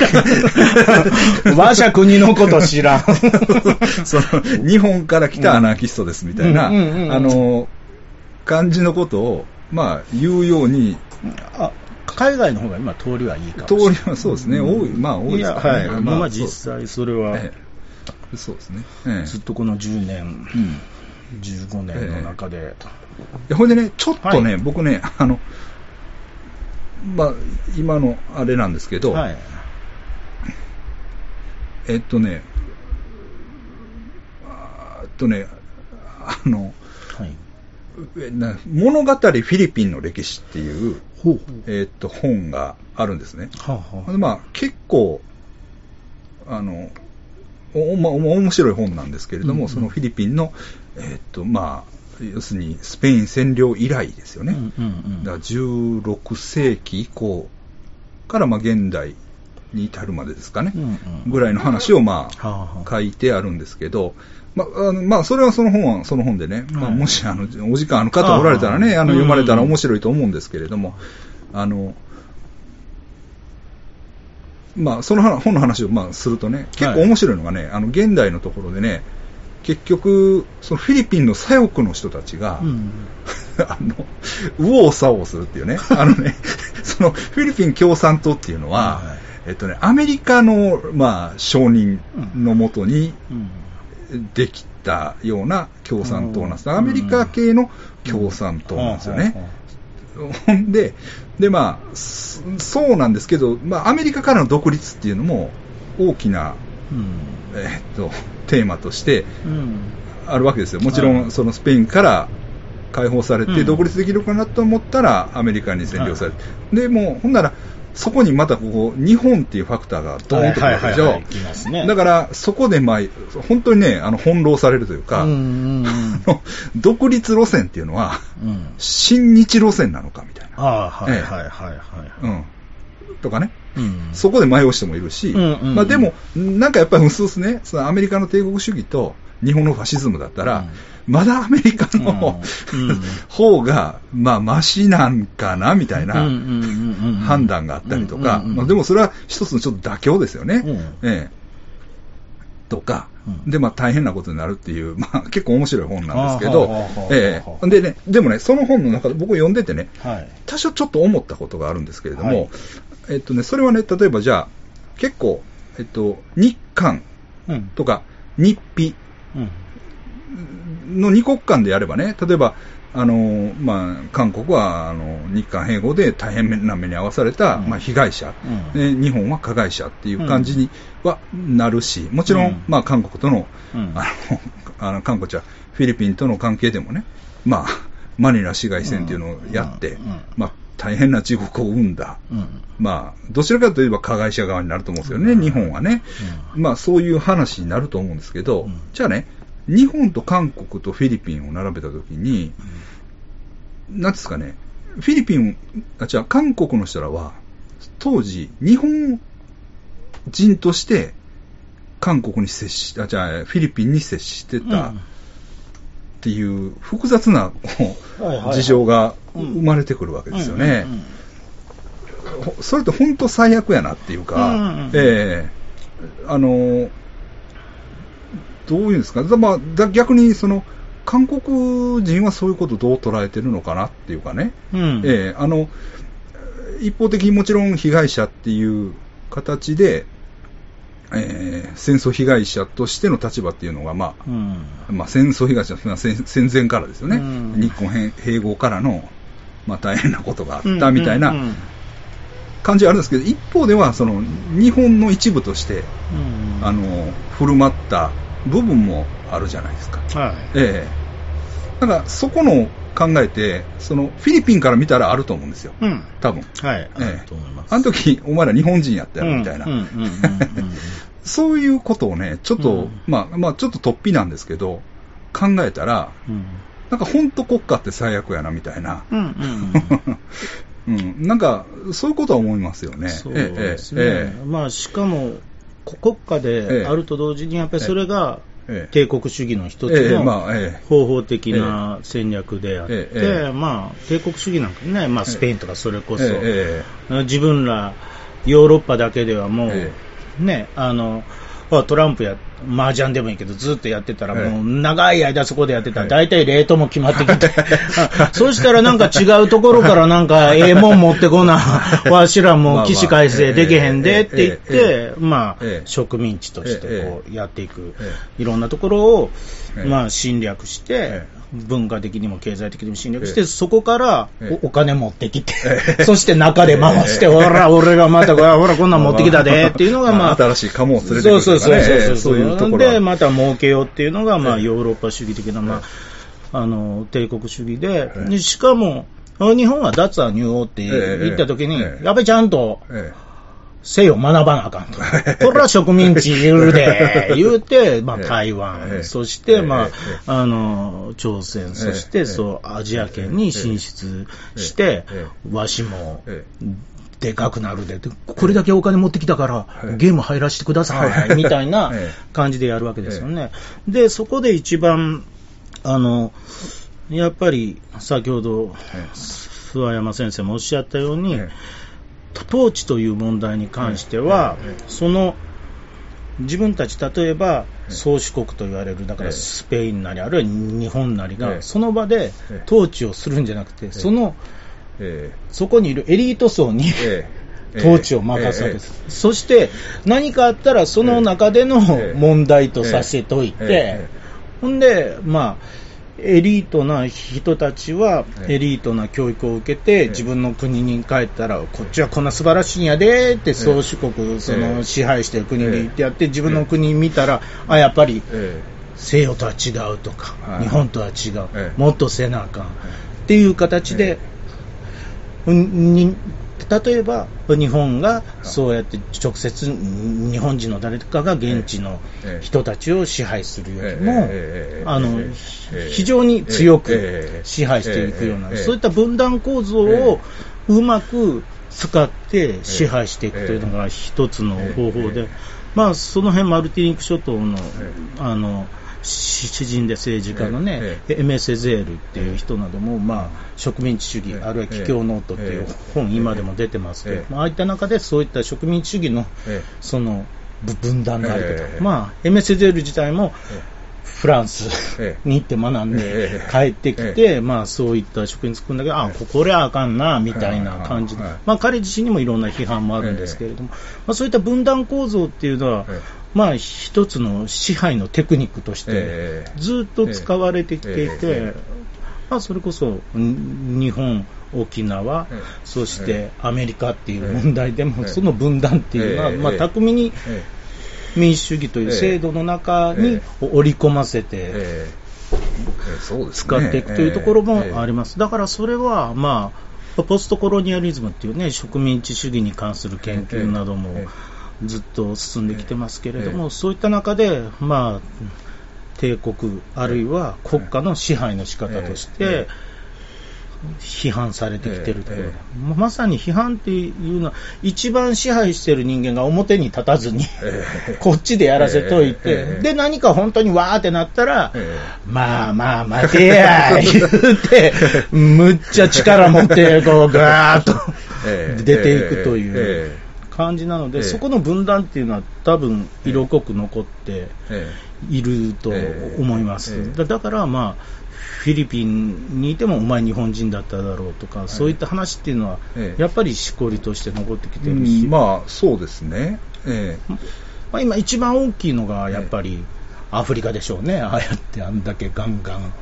ら、<laughs> 我が国のこと知らん。<laughs> その、日本から来たアナーキストですみたいな、あの、感じのことを、まあ、言うように、あ海外の方が今通りはいいかもし通れない。りはそうですね、多い、まあ多いですかいや、はい。まあ、実際それは、ええ。そうですね。ええ。ずっとこの10年、うん。15年の中で、いやほんでね、ちょっとね、はい。僕ね、あの、まあ、今のあれなんですけど、はい。えっとね、あーっとね、あの、はい。物語フィリピンの歴史っていう、ほうほう。えっと、本があるんですね。はあ、はほんでまあ、結構、あの、おまあ、面白い本なんですけれども、うんうんそのフィリピンの、えっと、まあ、要するにスペイン占領以来ですよね。うんうんうんだから16世紀以降からまあ現代に至るまでですかね、うんうんぐらいの話をまあ書いてあるんですけど、まあ、あのまあ、それはその本はその本でね、まあ、はいもしあのお時間ある方おられたらね、あの読まれたらうん。面白いと思うんですけれども、あの、まあ、その話本の話をまあするとね、結構面白いのがね、あの現代のところでね、結局、そのフィリピンの左翼の人たちが、うん <laughs> あの、右往左往するっていうね、<laughs> あのね、そのフィリピン共産党っていうのは、はいえっとね、アメリカの、まあ、承認のもとにうんできたような共産党なんです。うん。アメリカ系の共産党なんですよね。ほんで、で、まあ、そそうなんですけど、まあ、アメリカからの独立っていうのも大きな、うん。えっと、テーマとしてうん。あるわけですよ。もちろん、はい。そのスペインから解放されてうん。独立できるかなと思ったら、アメリカに占領されて、で、もう、ほんなら、そこにまたここ、日本っていうファクターがドーンとくるでしょ。だから、そこで、まあ、本当にね、あの、翻弄されるというか、う独立路線っていうのは、うん新日路線なのかみたいな。ああ、はいええはいはいはい。うん。とかね。うんそこで迷う人もいるし、うんうんうんまあでも、なんかやっぱりうすうすね、そのアメリカの帝国主義と日本のファシズムだったら、まだアメリカの、うん。うん。方が、まあ、マシなんかな、みたいな判断があったりとか、でもそれは一つのちょっと妥協ですよね。う。んええ。とか、うん。で、まあ大変なことになるっていう、<laughs> まあ結構面白い本なんですけあどええ。でね、でもね、その本の中で僕読んでてね、はい。多少ちょっと思ったことがあるんですけれども、はい。えっとね、それはね、例えばじゃあ、結構、えっと、日韓うん。とか日費うん。の二国間でやればね、例えば、あの、まあ、韓国は、あの、日韓併合で大変な目に遭わされた、うん。まあ、被害者、うん。で日本は加害者っていう感じにはなるし、もちろん、うん。まあ、韓国との、うん。あの、あの、韓国じゃ、フィリピンとの関係でもね、まあ、マニラ市街戦っていうのをやって、まあ、大変な地獄を生んだ、うん。まあ、どちらかといえば加害者側になると思うんですよね、うん。日本はね。まあ、そういう話になると思うんですけど、うん。じゃあね、日本と韓国とフィリピンを並べたときに、なんですかね、フィリピン、あ、じゃあ韓国の人らは、当時、日本人として、韓国に接し、あ、じゃあ、フィリピンに接してたっていう複雑な、事情がうん。生まれてくるわけですよね。それって本当最悪やなっていうか、ええ。あの、どういうんですか、だまあ、だ逆にその、韓国人はそういうことをどう捉えてるのかなっていうかね、うん。ええあの、一方的にもちろん被害者っていう形で、ええ戦争被害者としての立場っていうのが、まあ、うん。まあ、戦争被害者は戦戦前からですよね、うん。日本併併合からの、まあ、大変なことがあったみたいな感じはあるんですけど、一方ではその日本の一部としてうん。あの振る舞った部分もあるじゃないですか。はい。ええだからそこの考えて、そのフィリピンから見たらあると思うんですよ、うん。多分はい。あええると思います。あの時お前ら日本人やったよみたいな、うんうんうんうんうんそういうことをね、ちょっと、うんまあ、まあ、ちょっと突飛なんですけど、考えたら、うんなんか本当国家って最悪やなみたいな。うんうん <laughs> うん、なんか、そういうことは思いますよね。そうですね。ええまあ、しかも、こ国家であると同時に、やっぱりそれがええ。帝国主義の一つええ。の方法的な戦略であって、まあ、帝国主義なんかね、まあ、スペインとかそれこそ、ええ。自分らヨーロッパだけではもう、えね、あの、あトランプや、麻雀でもいいけど、ずっとやってたら、ええもう長い間そこでやってた。ら、ええ大体レートも決まってきて、あ <laughs> そうしたらなんか違うところからなんか、<laughs> ええもん持ってこな、<laughs> わしらも起死回生できへんでって言って、まあええ、植民地としてこえうやっていく。え、いろんなところをえ、え。まあ侵略してえ、文化的にも経済的にも侵略しええ。て、そこからええ。おお金持ってきてえ、え。<laughs> そして中で回して、ええ。ほら、俺がまた、ほら、こんなん持ってきたでっていうのが、まあ、新しい鴨を連れてくるそうそうそうそうそう。いうで、は。また儲けようっていうのが、まあ、ええ。ヨーロッパ主義的な、まあ、あの、帝国主義でしかも、日本は脱ア入王ってええ言った時に、ええ。やっぱりちゃんと、え西を学ばなあかんと。これは植民地いるで、<laughs> 言うて、まあええ。台湾、ええ。そして、ええ。まええ。あ、あの、朝鮮、そしええ。て、そう、アジア圏に進出してええ、わしもえ、でかくなるで、でこれだけお金持ってきたから、はいゲーム入らせてくださはいい、<laughs> みたいなええ。感じでやるわけですよね。で、そこで一番、あの、やっぱり先ほど、諏訪山先生もおっしゃったように、え統治という問題に関しては、その自分たち、例えばえ宗主国と言われる、だからええ。スペインなり、あるいは日本なりが、ええ。その場でええ。統治をするんじゃなくて、そのえそこにいるエリート層に、ええ。統治を任すわけです。そして、何かあったら、その中でのええ。問題とさせておいええ。て、ほんで、まあ、エリートな人たちは、ええ。エリートな教育を受けええ。て、自分の国に帰ったら、こっちはこんな素晴らしいんやでって、宗主国、そえ。えの支配してる国に行ってやって、自分の国見たら、あ、やっぱりえ西洋とは違うとか、はい。日本とは違う、ええ。もっとせなあかん、っていう形で、例えば日本がそうやって直接日本人の誰かが現地のええ。人たちを支配するよりえもええあのええ。非常に強えくえ支配していくようなええそういった分断構造をうまく使って支配していくというのが一つの方法でええ。まあその辺マルティニック諸島のえ。あの詩詩人で政治家のね、えエメ・セゼールっていう人なども、まあ、植民地主義、ええ。あるいは帰郷ノートっていうええ。本、今でも出てますけど、ええ。まあああいった中でそういった植民地主義のえそのぶ分断であるとか、ええ。まあ、エメ・セゼール自体もフランスええ。に行って学んでええ。帰ってきて、まあそういった職員作るんだけど、あ、ここれはあかんな、みたいな感じで。まあ彼自身にもいろんな批判もあるんですけれども、まあそういった分断構造っていうのはええ、まあ一つの支配のテクニックとしてええ。ずっと使われてきていてえ、まあそれこそん日本、沖縄ええ、そしてアメリカっていう問題でえも、えその分断っていうのは、ええ。まあ巧みにえ民主主義という制度の中にえ織り込ませて、使っていくというところもありまます。だからそれは、まあ、ポストコロニアリズムっていうね、植民地主義に関する研究などもええずっと進んできてますけれども、ええ。そういった中で、まあ、帝国、あるいは国家の支配の仕方としえて、批判されてきてるところで、えもうまさに批判っていうのは、一番支配してる人間が表に立たずに、ええ。<laughs> こっちでやらせといて、ええ。で、何か本当にわーってなったら、えまあまあ待てや、<laughs> 言うて、むっちゃ力持って、こう、ガーッと <laughs> ええ。出ていくという。え感じなので、ええ。そこの分断っていうのは多分色濃く残ってえいると思います。ええ。だだからまあ、フィリピンにいてもお前日本人だっただろうとか、そういった話っていうのはえ、え。やっぱりしこりとして残ってきえてるし、うんまあそうですね。えまあ、今一番大きいのがやっぱりアフリカでしょうね。ああやってあんだけガンガン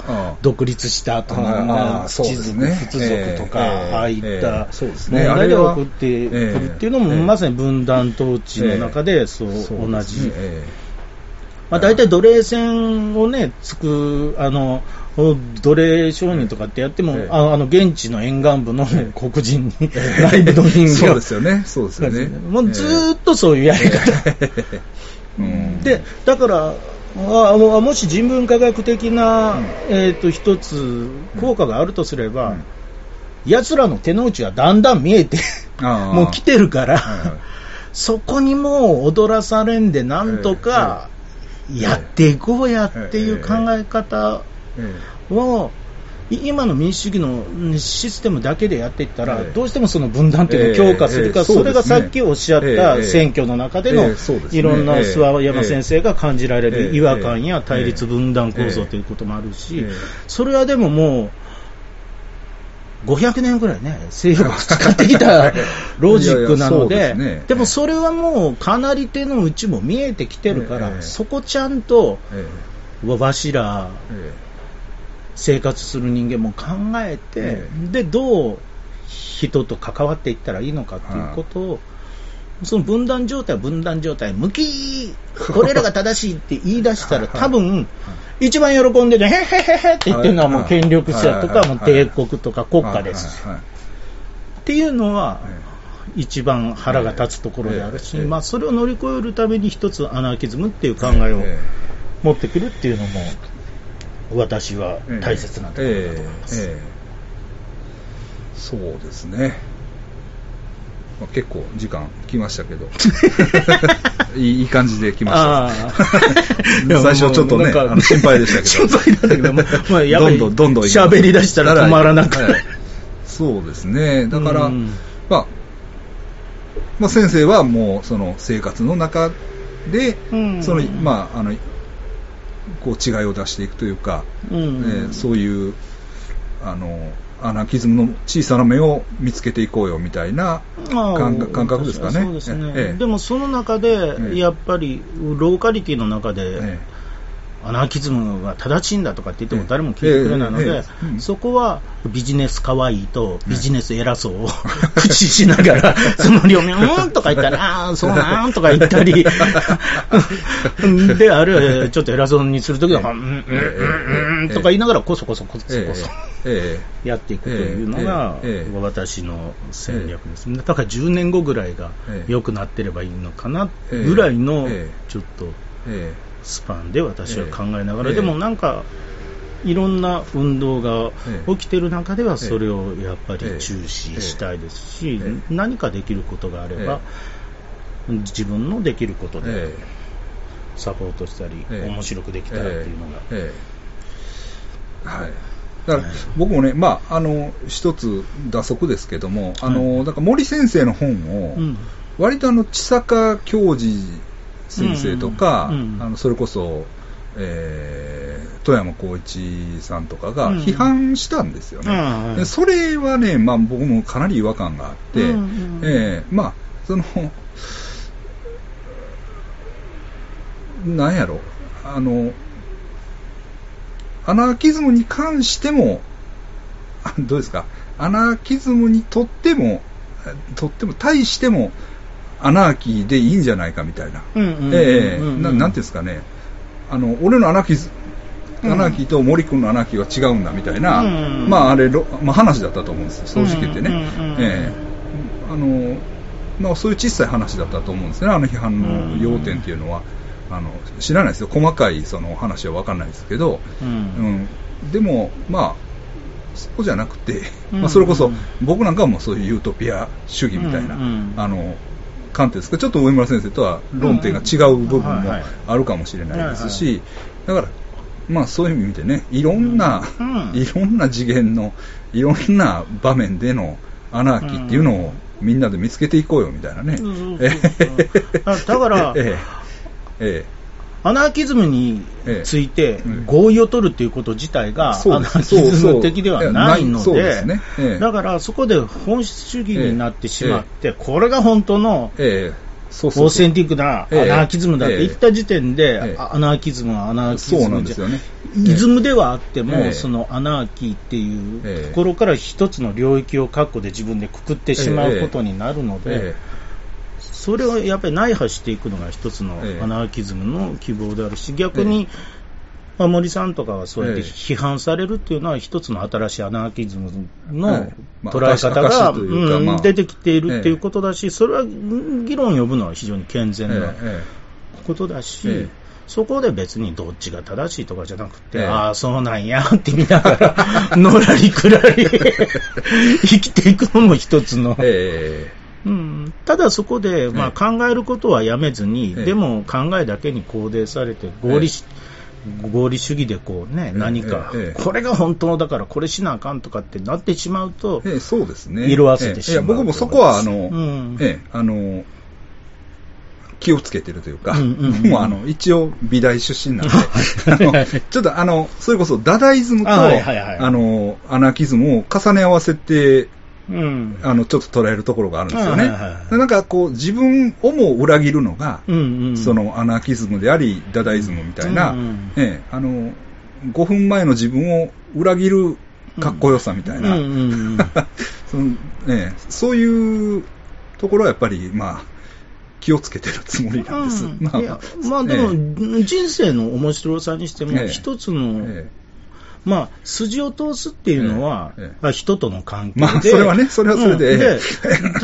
独立した後のああそう地族、ですね。仏族とか、ええああいっえたえそうですね。問題であれは起こってくるっていうのも、ええ。まさに分断統治の中でそう同じ。まあ、大体奴隷戦をね、つく、あの、奴隷商人とかってやっても、ええ。ああの、現地の沿岸部のええ。黒人に、え内部の人間そうですよね。そうですよね。もうずーっとそういうやり方。うんで、だから、あももし人文科学的な、うん。えっ、と、一つ効果があるとすれば、うん。奴らの手の内がだんだん見えて、ああ。もう来てるから、はいはい。そこにもう踊らされんで、なんとかやっていこうやっていう考え方えを、い今の民主主義のうんシステムだけでやっていったら、ええ。どうしてもその分断っていうのを強化するか、ええ。ええそれがさっきおっしゃっえたえ選挙の中でのいろんなええ。諏訪山先生が感じられええ。る違和感や対立ええ分断構造ということもあるしええ、それはでももう、500年ぐらいね、西洋が培ってきた <laughs> ロジックなのででもそれはもうかなり手の内も見えてきてるかええら、そこちゃんと、えわしら、え生活する人間も考えて、えで、どう人と関わっていったらいいのかっていうことを、その分断状態は分断状態、向き、俺らが正しいって言い出したら、はい多分、一番喜んでね、へへへへって言ってるのはもう権力者とか、はい。もう帝国とか国家です。っていうのは、一番腹が立つところであるし、ええ。まあ、それを乗り越えるために一つアナーキズムっていう考えをえ。持ってくるっていうのも、私はえ大切なところだと思います。えええそうですね。まあ、結構時間来ましたけど、<laughs> いい感じで来まあした。<laughs> 最初ちょっとね、あの心配でしたけど。<laughs> ど、まあ、どんどんどんどん喋り出したら止まらなく。はい。そうですね。だから、うん。まあ、まあ先生はもうその生活の中で、うん。その、まあ、あの、こう違いを出していくというか、うん。えーそういう、あの、アナキズムの小さな目を見つけていこうよみたいな感覚ですかね。そうですね、ええ。でもその中で、ええ。やっぱりローカリティの中で、えアナーキズムが正しいんだとかって言っても誰も聞いてくれないので、そこはビジネス可愛いとビジネス偉そうを駆使しながら、その両面、<laughs> うーんとか言ったら、あーそうなんとか言ったり、<laughs> で、あるいはちょっと偉そうにするときは、うん、うん、うん、とか言いながら、こそこそこそえこそ。ええやっていくというのがええええ私の戦略ですね。だから10年後ぐらいがええ。良くなってればいいのかなぐらいのええ。ちょっとえスパンで私は考えながら、ええ。でもなんかいろんな運動がええ起きてる中ではそれをやっぱりええ注視したいですしええ。何かできることがあれば自分のできることでええ。サポートしたりええ。面白くできたらっていうのが。ええ。はい。だから、僕もね、まあ、あの、一つ打足ですけども、あの、はい。だから森先生の本を、うん。割とあの、千坂教授先生とか、うんうんうんあの、それこそ、えー富山光一さんとかがうん。批判したんですよね。うんうん。でそれはね、まあ僕もかなり違和感があって、うんうん。えーまあ、その、なんやろ、あの、アナーキズムに関しても、あどうですか、アナーキズムにとっても、とっても、対しても、アナーキーでいいんじゃないかみたいな。ええななんていうんですかね、あの、俺のアナーキズ、うん。アナーキーと森君のアナーキーは違うんだみたいな、うんまああれ、ろまあ、話だったと思うんですよ、正直言ってね。ええ。あのまあ、そういう小さい話だったと思うんですね、あの批判の要点っていうのは。あの知らないですよ、細かいその話は分かんないですけど、うん。うん、でも、まあ、そうじゃなくて、うんまあ、それこそ僕なんかはもうそういうユートピア主義みたいな、あの観点ですか、ちょっと上村先生とは論点が違う部分もあるかもしれないですし、だから、まあそういう意味でね、いろんな、いろんな次元の、いろんな場面でのアナーキーっていうのをみんなで見つけていこうよみたいなね。だからえええアナーキズムについてうん合意を取るっていうこと自体が、アナーキズム的ではないのでだからそこで本質主義になってしまって、これが本当のそうそうそう。オーセンティックなアえ。えナーキズムだって言った時点えでえ、アナーキズムはアナーキズムそうなんですよね。イズムではあってえも、えそのアナーキーっていうええ。ところから一つの領域を確保で自分でくくってしまうことになるので、えそれをやっぱり内破していくのが一つのええ。アナーキズムの希望であるし、逆に、まあ、森さんとかはそうやってええ批判されるっていうのは一つの新しいアナーキズムはの捉え方が、うんまあ。出てきているっていうことだし、それはうん議論を呼ぶのは非常に健え全なええ。ことだし、ええ。そこで別にどっちが正しいとかじゃなくて、ええ。ああ、そうなんやって見ながら、のらりくらり <laughs> 生きていくのも一つの。えうん、ただそこで、まあ、ええ考えることはやめずに、ええ。でも考えだけに肯定されて合理し、合理主義でこう、ね、え何か、ええこれが本当だからこれしなあかんとかってなってしまうと、そうですね。色あせてしまう僕もそこは、あの、うん。ええあの、気をつけてるというか、うんうあの、一応美大出身なんで、<laughs> あのちょっとあの、それこそダダイズムと、あの、アナーキズムを重ね合わせて、うん。あの、ちょっと捉えるところがあるんですよね。はいはいはいなんかこう、自分をも裏切るのが、うんうん、そのアナーキズムであり、ダダイズムみたいな、うんうんええあの、5分前の自分を裏切るかっこよさみたいな、うんうんうん <laughs> そのね、そういうところはやっぱり、まあ、気をつけてるつもりなんです。うんまあいやまあでも、人生の面白さにしても、ええ。一つの、えまあ、筋を通すっていうのは、ええ人との関係で、まあそれはねそれはそれでうん。え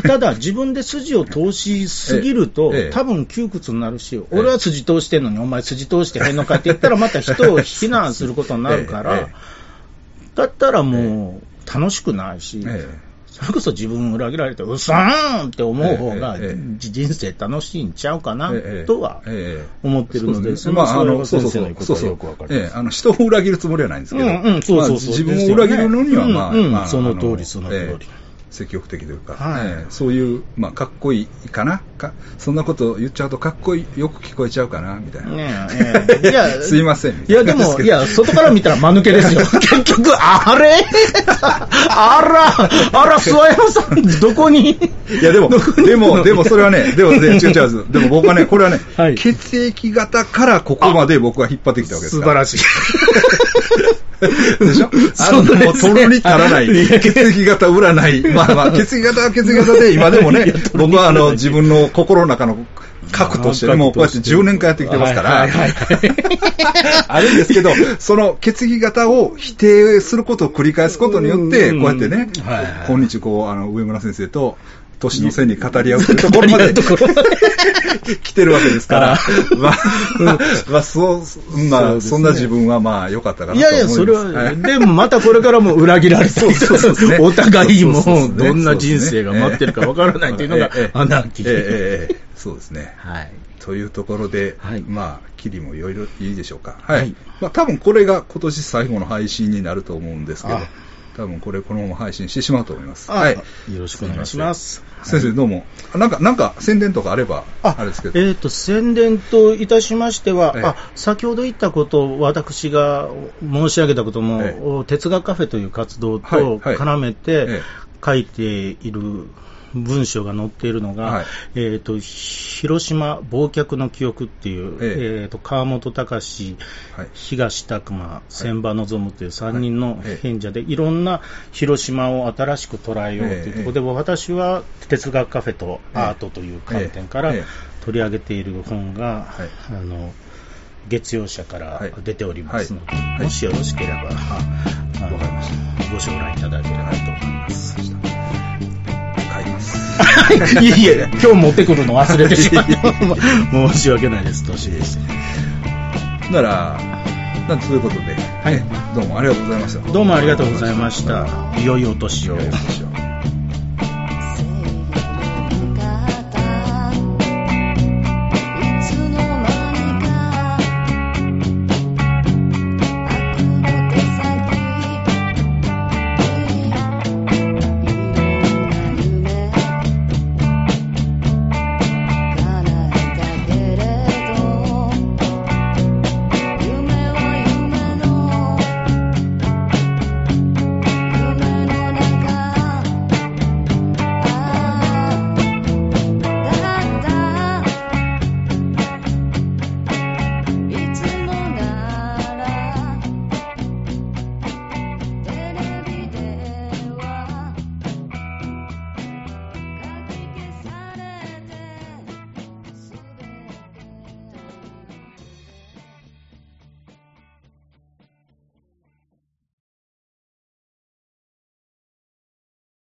ただ、自分で筋を通しすぎると、ええええ。多分窮屈になるし、俺は筋通してんのに、お前筋通してへんのかって言ったら、また人を非難することになるから、<laughs> えええだったらもう、楽しくないし、えそれこそ自分を裏切られて、うそーんって思う方が、人生楽しいんちゃうかな、ええとはええ思ってるので、その、そうそうそう、先生の言うことよくわかります。ええあの、人を裏切るつもりはないんですけど、自分を裏切るのには、まあ、その通りあその通り。ええ積極的というか、はいええそういう、まあ、かっこいいかなか、そんなこと言っちゃうと、かっこいい、よく聞こえちゃうかな、みたいな。ねえ、ええいや、<laughs> すいません。いや、でも、いや、外から見たら間抜けですよ。<laughs> 結局、あれ？あら、あら、諏訪山さん、どこに？いや、でも、でも、でも、それはね、でも、で違う違う、でも僕はね、これはね、はい血液型からここまで僕は引っ張ってきたわけですから。素晴らしい。<laughs> でしょ？あの、もう取るに足らない、血液型占い。まあまあ、血液型は血液型で、今でもね、<laughs> 僕はあの、自分の心の中の核としてね、もうこうやって10年間やってきてますから、<laughs> あるんですけど、その血液型を否定することを繰り返すことによって、うん。こうやってね今日こう、あの、上村先生と、年の瀬に語り合うという <laughs> ところまで来てるわけですからあ、<laughs> まあ、<laughs> まあ、そう、まあ、そねそんな自分はまあ、良かったかなといやいや、思います。それは、いでもまたこれからも裏切られたりそうそうですねお互いもどんな人生が待ってるかわからないというのがアナーキー。そうですね。はい。というところで、はいまあ、キリもいろいろいいでしょうか。はい。はいまあ、多分これが今年最後の配信になると思うんですけどあ、多分これこのまま配信してしまうと思います。は。はいい。よろしくお願いします。先生どうも。なんか、なんか宣伝とかあれば、あれですけど。えっ、と、宣伝といたしましては、ええあ、先ほど言ったこと、私が申し上げたことも、え哲学カフェという活動と絡めてええ書いている文章が載っているのが、はい。えっ、と、広島忘却の記憶っていう、ええ。えっ、と、川本隆、はい。東拓馬、千葉望むという3人の賢者で、いろんな広島を新しく捉えようというところで、私は哲学カフェとアートという観点から取り上げている本が、はい。あの月曜社からはい。出ておりますので、はい。もしよろしければ、あのわかりましご承覧いただければと思います。買 <laughs> いえいえ、今日持ってくるの忘れてしまって、申し訳ないです、年です。なら、なんということで、はいねどうもありがとうございました。どうもありがとうございました。良いお年を。良いお年を